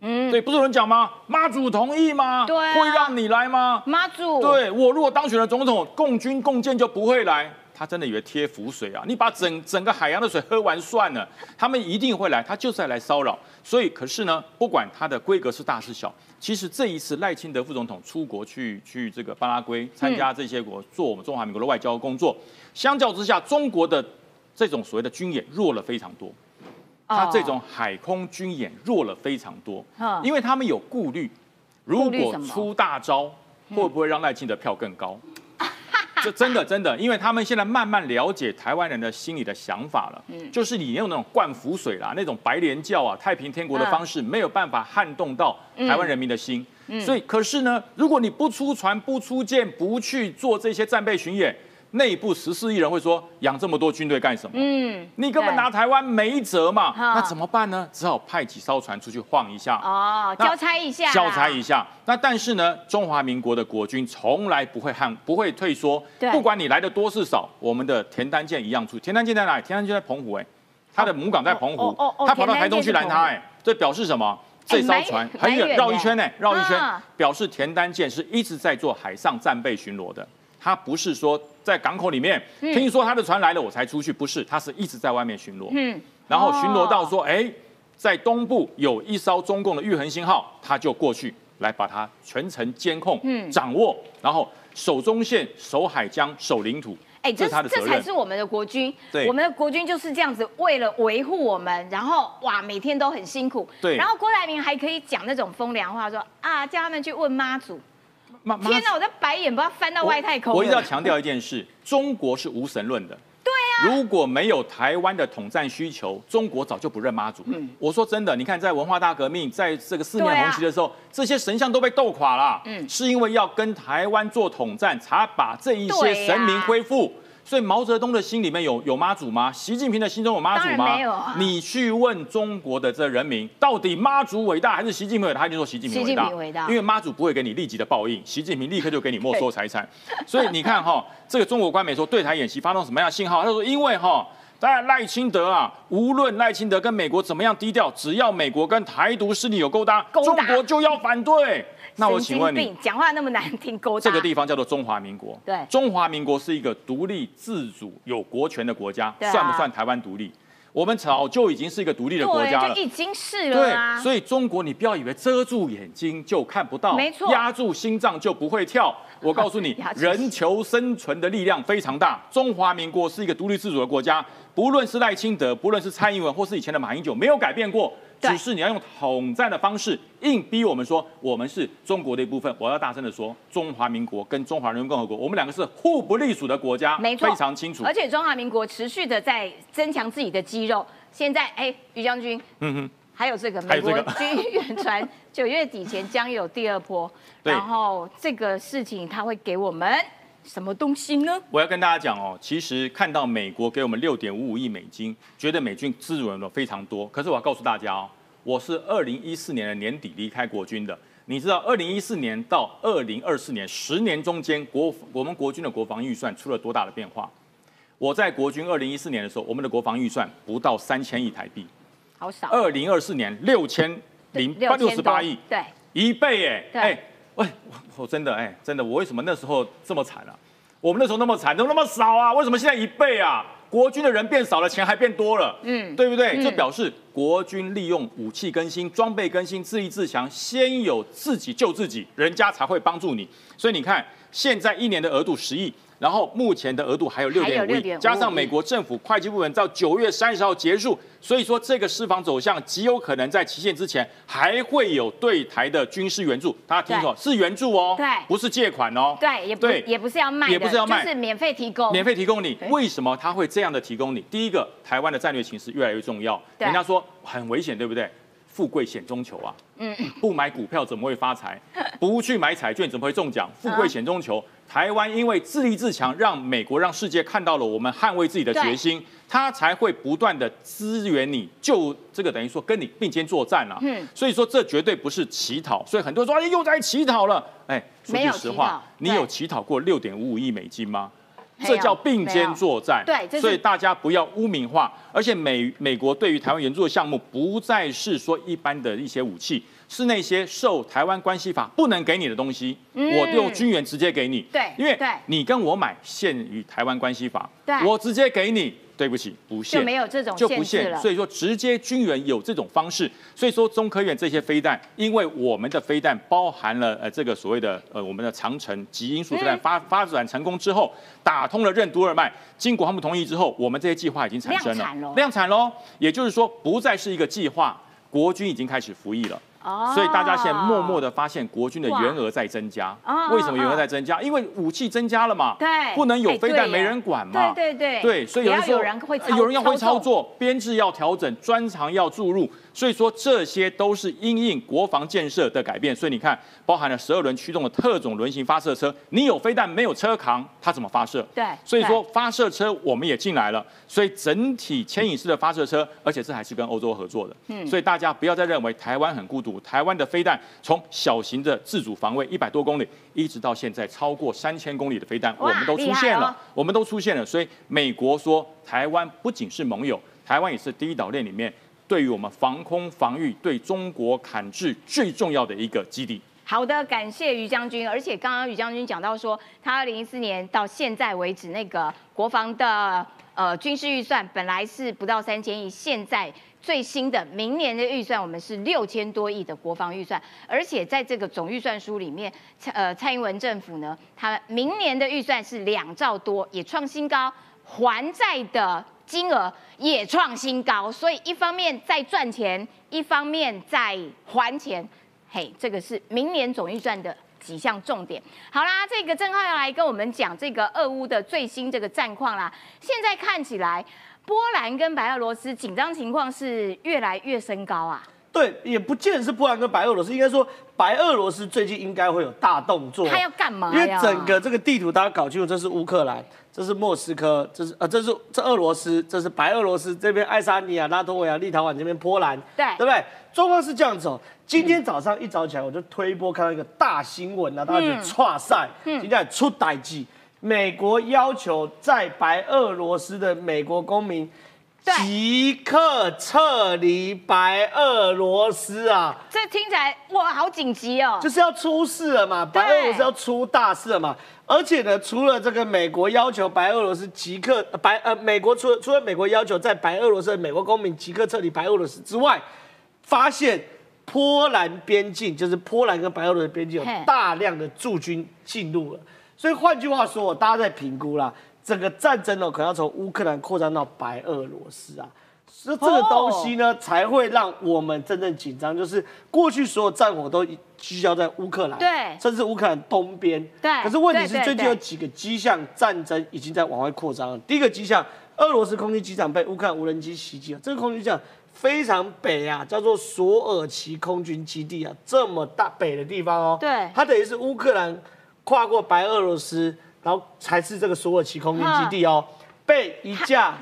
S3: 嗯。对，不是有人讲吗？妈祖同意吗？
S1: 对。
S3: 会让你来吗？
S1: 妈祖。
S3: 对我如果当选了总统，共军共建就不会来。他真的以为贴浮水啊？你把整整个海洋的水喝完算了，他们一定会来，他就是来骚扰。所以，可是呢，不管他的规格是大是小，其实这一次赖清德副总统出国去去这个巴拉圭参加这些国做我们中华民国的外交工作，相较之下，中国的这种所谓的军演弱了非常多。他这种海空军演弱了非常多，因为他们有顾虑，如果出大招，会不会让赖清德票更高？这真的真的，因为他们现在慢慢了解台湾人的心理的想法了，嗯，就是你用那种灌浮水啦，那种白莲教啊、太平天国的方式，没有办法撼动到台湾人民的心，所以可是呢，如果你不出船、不出舰、不去做这些战备巡演。内部十四亿人会说养这么多军队干什么？嗯，你根本拿台湾没辙嘛。那怎么办呢？只好派几艘船出去晃一下。
S1: 哦，交差一下。
S3: 交差一下。那但是呢，中华民国的国军从来不会汉不会退缩。不管你来的多是少，我们的田单舰一样出。田单舰在哪里？田单舰在澎湖哎。他的母港在澎湖，他跑到台东去拦他，哎，这表示什么？这艘船很远，绕一圈呢，绕一圈，表示田单舰是一直在做海上战备巡逻的。他不是说在港口里面听说他的船来了我才出去，不是，他是一直在外面巡逻。嗯，然后巡逻到说，哎，在东部有一艘中共的玉恒星号，他就过去来把它全程监控、掌握，然后守中线、守海疆、守领土。哎，这
S1: 这才是我们的国军。对，我们的国军就是这样子，为了维护我们，然后哇，每天都很辛苦。
S3: 对。
S1: 然后郭台铭还可以讲那种风凉话，说啊，叫他们去问妈祖。妈，天哪！我的白眼，不要翻到外太空。
S3: 我一直要强调一件事：中国是无神论的。
S1: 对
S3: 啊。如果没有台湾的统战需求，中国早就不认妈祖。嗯。我说真的，你看，在文化大革命，在这个四面红旗的时候，这些神像都被斗垮了。嗯。是因为要跟台湾做统战，才把这一些神明恢复。所以毛泽东的心里面有有妈祖吗？习近平的心中有妈祖吗？
S1: 没有。
S3: 你去问中国的这人民，到底妈祖伟大还是习近平伟大？他就说习近平伟大。因为妈祖不会给你立即的报应，习近平立刻就给你没收财产。所以你看哈，这个中国官媒说对台演习发动什么样的信号？他说因为哈，当然赖清德啊，无论赖清德跟美国怎么样低调，只要美国跟台独势力有勾搭，中国就要反对。那我请问你，
S1: 讲话那么难听，勾
S3: 这个地方叫做中华民国。
S1: 对，
S3: 中华民国是一个独立自主、有国权的国家，算不算台湾独立？我们早就已经是一个独立的国家了，
S1: 已经是了
S3: 对，所以中国你不要以为遮住眼睛就看不到，
S1: 没错，
S3: 压住心脏就不会跳。我告诉你，人求生存的力量非常大。中华民国是一个独立自主的国家，不论是赖清德，不论是蔡英文，或是以前的马英九，没有改变过。只是你要用统战的方式硬逼我们说我们是中国的一部分。我要大声的说，中华民国跟中华人民共和国，我们两个是互不隶属的国家，
S1: 没错，
S3: 非常清楚。
S1: 而且中华民国持续的在增强自己的肌肉。现在，哎，于将军，嗯哼，还有这个美国军援船，九月底前将有第二波。然后这个事情他会给我们。什么东西呢？
S3: 我要跟大家讲哦，其实看到美国给我们六点五五亿美金，觉得美军资源了非常多。可是我要告诉大家哦，我是二零一四年的年底离开国军的。你知道，二零一四年到二零二四年十年中间，国我们国军的国防预算出了多大的变化？我在国军二零一四年的时候，我们的国防预算不到三千亿台币，
S1: 好少。
S3: 二零二四年六千零八六十八亿，
S1: 对，
S3: 一倍哎，哎。喂，我真的哎，真的，我为什么那时候这么惨啊？我们那时候那么惨，怎么那么少啊？为什么现在一倍啊？国军的人变少了，钱还变多了，嗯，对不对？就表示国军利用武器更新、装备更新、自立自强，先有自己救自己，人家才会帮助你。所以你看，现在一年的额度十亿。然后目前的额度还有六点五亿，加上美国政府会计部门到九月三十号结束，所以说这个释放走向极有可能在期限之前还会有对台的军事援助。大家听说是援助哦，
S1: 对，
S3: 不是借款哦，
S1: 对，也不也不是要卖，
S3: 也不是要卖，
S1: 是免费提供，
S3: 免费提供你。为什么他会这样的提供你？第一个，台湾的战略形势越来越重要，人家说很危险，对不对？富贵险中求啊，嗯，不买股票怎么会发财？不去买彩券怎么会中奖？富贵险中求。台湾因为自立自强，让美国、让世界看到了我们捍卫自己的决心，他才会不断的支援你，就这个等于说跟你并肩作战了。嗯，所以说这绝对不是乞讨，所以很多人说哎又在乞讨了。哎，说句实话，你有乞讨过六点五五亿美金吗？这叫并肩作战。
S1: 对，
S3: 所以大家不要污名化。而且美美国对于台湾援助的项目，不再是说一般的一些武器。是那些受台湾关系法不能给你的东西，我用军援直接给你。
S1: 对，
S3: 因为你跟我买限于台湾关系法，我直接给你。对不起，不限
S1: 就没有这种就不限
S3: 所以说直接军援有这种方式。所以说中科院这些飞弹，因为我们的飞弹包含了呃这个所谓的呃我们的长城极音速飞弹发发展成功之后，打通了任督二脉，经国防部同意之后，我们这些计划已经产生了量产喽。也就是说，不再是一个计划，国军已经开始服役了。所以大家现在默默的发现国军的员额在增加，为什么员额在增加？因为武器增加了嘛，
S1: 对，
S3: 不能有飞弹没人管嘛，
S1: 对对对，
S3: 对，所以有人说有人要会操作，编制要调整，专长要注入。所以说这些都是因应国防建设的改变，所以你看，包含了十二轮驱动的特种轮型发射车，你有飞弹没有车扛，它怎么发射？
S1: 对，
S3: 所以说发射车我们也进来了，所以整体牵引式的发射车，而且这还是跟欧洲合作的，嗯，所以大家不要再认为台湾很孤独，台湾的飞弹从小型的自主防卫一百多公里，一直到现在超过三千公里的飞弹，我们都出现了，我们都出现了，所以美国说台湾不仅是盟友。台湾也是第一岛链里面对于我们防空防御对中国砍制最重要的一个基地。
S1: 好的，感谢于将军。而且刚刚于将军讲到说，他二零一四年到现在为止，那个国防的呃军事预算本来是不到三千亿，现在最新的明年的预算我们是六千多亿的国防预算。而且在这个总预算书里面，蔡呃蔡英文政府呢，他明年的预算是两兆多，也创新高，还债的金额也创新高。所以一方面在赚钱，一方面在还钱。嘿，这个是明年总预算的几项重点。好啦，这个正浩要来跟我们讲这个俄乌的最新这个战况啦。现在看起来，波兰跟白俄罗斯紧张情况是越来越升高啊。
S2: 对，也不见是波兰跟白俄罗斯，应该说白俄罗斯最近应该会有大动作。
S1: 他要干嘛？
S2: 因为整个这个地图大家搞清楚，这是乌克兰，这是莫斯科，这是呃，这是这俄罗斯，这是白俄罗斯这边爱沙尼亚、拉脱维亚、立陶宛这边波兰，
S1: 对，
S2: 对不对？状况是这样子哦。今天早上一早起来，我就推波看到一个大新闻啊，大家就唰赛，今天出歹记，美国要求在白俄罗斯的美国公民。即刻撤离白俄罗斯啊！
S1: 这听起来哇，好紧急哦！
S2: 就是要出事了嘛，白俄罗斯要出大事了嘛！而且呢，除了这个美国要求白俄罗斯即刻白呃，美国除了除了美国要求在白俄罗斯的美国公民即刻撤离白俄罗斯之外，发现波兰边境就是波兰跟白俄罗斯边境有大量的驻军进入了，所以换句话说，大家在评估啦。整个战争呢，可能要从乌克兰扩张到白俄罗斯啊，所以这个东西呢，才会让我们真正紧张。就是过去所有战火都聚焦在乌克兰，
S1: 对，
S2: 甚至乌克兰东边，
S1: 对。
S2: 可是问题是，最近有几个迹象，战争已经在往外扩张了。第一个迹象，俄罗斯空军机场被乌克兰无人机袭击了。这个空军机场非常北啊，叫做索尔奇空军基地啊，这么大北的地方哦，
S1: 对，
S2: 它等于是乌克兰跨过白俄罗斯。然后才是这个苏尔奇空军基地哦，被一架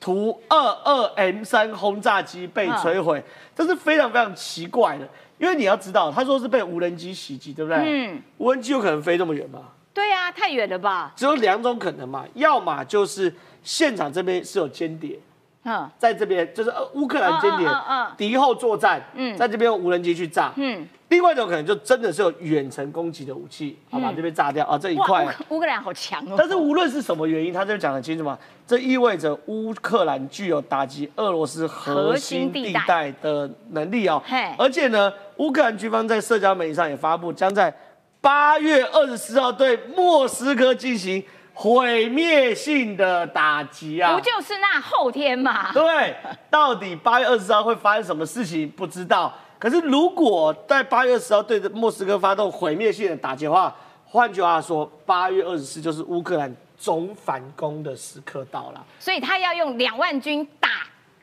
S2: 图二二 M 三轰炸机被摧毁，这是非常非常奇怪的。因为你要知道，他说是被无人机袭击，对不对？嗯。无人机有可能飞这么远吗？
S1: 对呀，太远了吧。
S2: 只有两种可能嘛，要么就是现场这边是有间谍，嗯，在这边就是乌克兰间谍，敌后作战，嗯，在这边用无人机去炸，嗯。另外一种可能就真的是有远程攻击的武器，好把这边炸掉啊这一块。
S1: 乌克兰好强哦。
S2: 但是无论是什么原因，他就讲很清楚嘛，这意味着乌克兰具有打击俄罗斯核心地带的能力哦。而且呢，乌克兰军方在社交媒体上也发布，将在八月二十四号对莫斯科进行毁灭性的打击啊。
S1: 不就是那后天嘛？
S2: 对，到底八月二十号会发生什么事情，不知道。可是，如果在八月二十号对着莫斯科发动毁灭性的打击的话，换句话说，八月二十四就是乌克兰总反攻的时刻到了。
S1: 所以他要用两万军打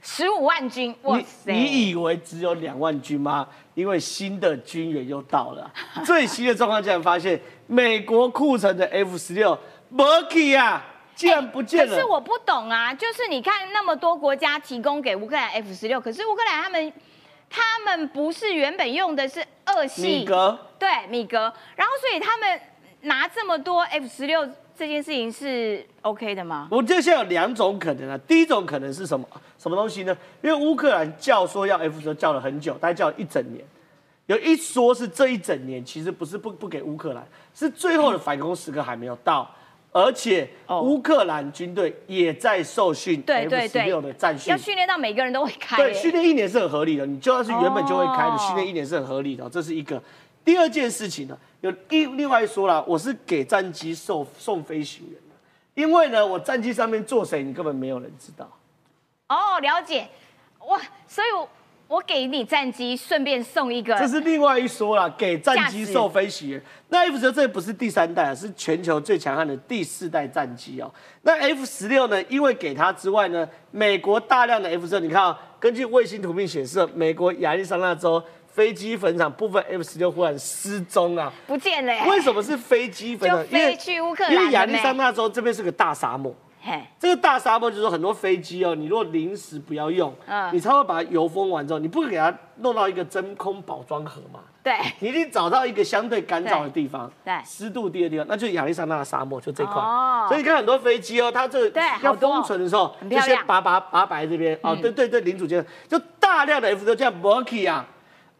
S1: 十五万军。哇
S2: 塞！你以为只有两万军吗？因为新的军援又到了。最新的状况竟然发现，美国库存的 F 十六 k y 啊，竟然不见了。
S1: 可是我不懂啊，就是你看那么多国家提供给乌克兰 F 十六，可是乌克兰他们。他们不是原本用的是二系
S2: 米格，
S1: 对米格，然后所以他们拿这么多 F 十六这件事情是 OK 的吗？
S2: 我觉得现在有两种可能啊，第一种可能是什么什么东西呢？因为乌克兰叫说要 F 十六叫了很久，大概叫了一整年，有一说是这一整年其实不是不不给乌克兰，是最后的反攻时刻还没有到。而且乌克兰军队也在受训 F 十六的战训，
S1: 要训练到每个人都会开。
S2: 对，训练一年是很合理的。你就算是原本就会开的，训练一年是很合理的。这是一个。第二件事情呢，有另另外说了，我是给战机送送飞行员的，因为呢，我战机上面坐谁，你根本没有人知道。
S1: 哦，了解。哇，所以我。我给你战机，顺便送一个。
S2: 这是另外一说了，给战机送飞行员。那 F 十六这不是第三代啊，是全球最强悍的第四代战机哦。那 F 十六呢？因为给它之外呢，美国大量的 F 十六，你看啊，根据卫星图片显示，美国亚利桑那州飞机坟场部分 F 十六忽然失踪啊，
S1: 不见了。
S2: 为什么是飞机坟场？
S1: 飞去乌克兰。
S2: 因为亚利桑那州这边是个大沙漠。这个大沙漠就是说很多飞机哦，你如果临时不要用，嗯，你才会把它油封完之后，你不会给它弄到一个真空保装盒嘛？
S1: 对，
S2: 你一定找到一个相对干燥的地方，
S1: 对，
S2: 湿度低的地方，那就是亚利桑那的沙漠，就这块。哦，所以你看很多飞机哦，它这个要封存的时候，
S1: 就
S2: 先拔拔拔白这边哦，对对对，零组件就大量的 F 六这样 m o k y 啊，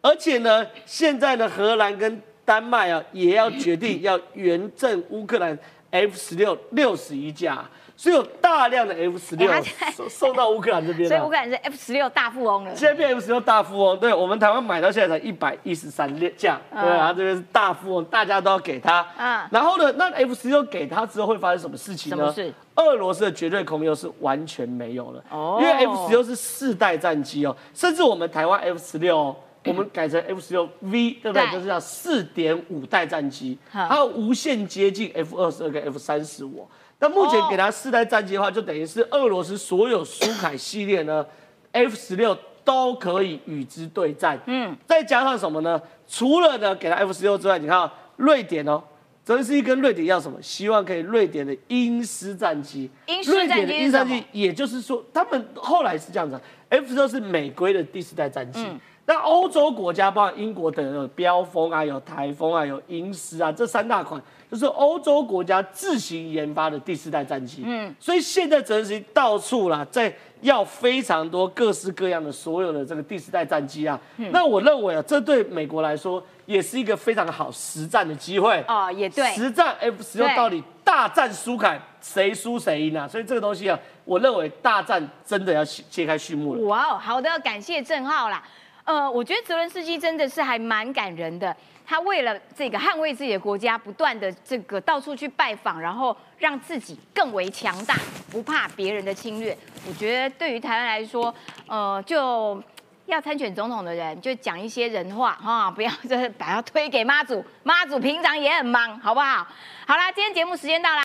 S2: 而且呢，现在呢荷兰跟丹麦啊，也要决定要援赠乌克兰 F 十六六十一架。所以有大量的 F 十六送送到乌克兰这边
S1: 所以乌克兰是 F 十六大富翁了。
S2: 现在变 F 十六大富翁，对我们台湾买到现在才一百一十三架，对啊，这边是大富翁，大家都要给他。嗯。然后呢，那 F 十六给他之后会发生什么事情呢？
S1: 什么事？
S2: 俄罗斯的绝对空优是完全没有了。哦。因为 F 十六是四代战机哦，甚至我们台湾 F 十六，我们改成 F 十六 V，对不对？就是叫四点五代战机，它无限接近 F 二十二跟 F 三十五。那目前给他四代战机的话，就等于是俄罗斯所有苏凯系列呢，F 十六都可以与之对战。嗯，再加上什么呢？除了呢给他 F 十六之外，你看瑞典哦，泽连斯基跟瑞典要什么？希望可以瑞典的鹰狮战机。
S1: 瑞典的鹰狮战机，
S2: 也就是说，他们后来是这样子，F 十六是美规的第四代战机。那欧洲国家，包括英国等有标风啊，有台风啊，有鹰狮啊，这三大款。就是欧洲国家自行研发的第四代战机，嗯，所以现在泽连斯基到处啦，在要非常多各式各样的所有的这个第四代战机啊，嗯那我认为啊，这对美国来说也是一个非常好实战的机会
S1: 哦，也对，
S2: 实战 F 十六到底大战苏凯谁输谁赢啊？所以这个东西啊，我认为大战真的要揭开序幕了。
S1: 哇哦，好的，感谢郑浩啦。呃，我觉得泽伦斯基真的是还蛮感人的。他为了这个捍卫自己的国家，不断的这个到处去拜访，然后让自己更为强大，不怕别人的侵略。我觉得对于台湾来说，呃，就要参选总统的人，就讲一些人话哈，不要就是把它推给妈祖。妈祖平常也很忙，好不好？好啦，今天节目时间到了。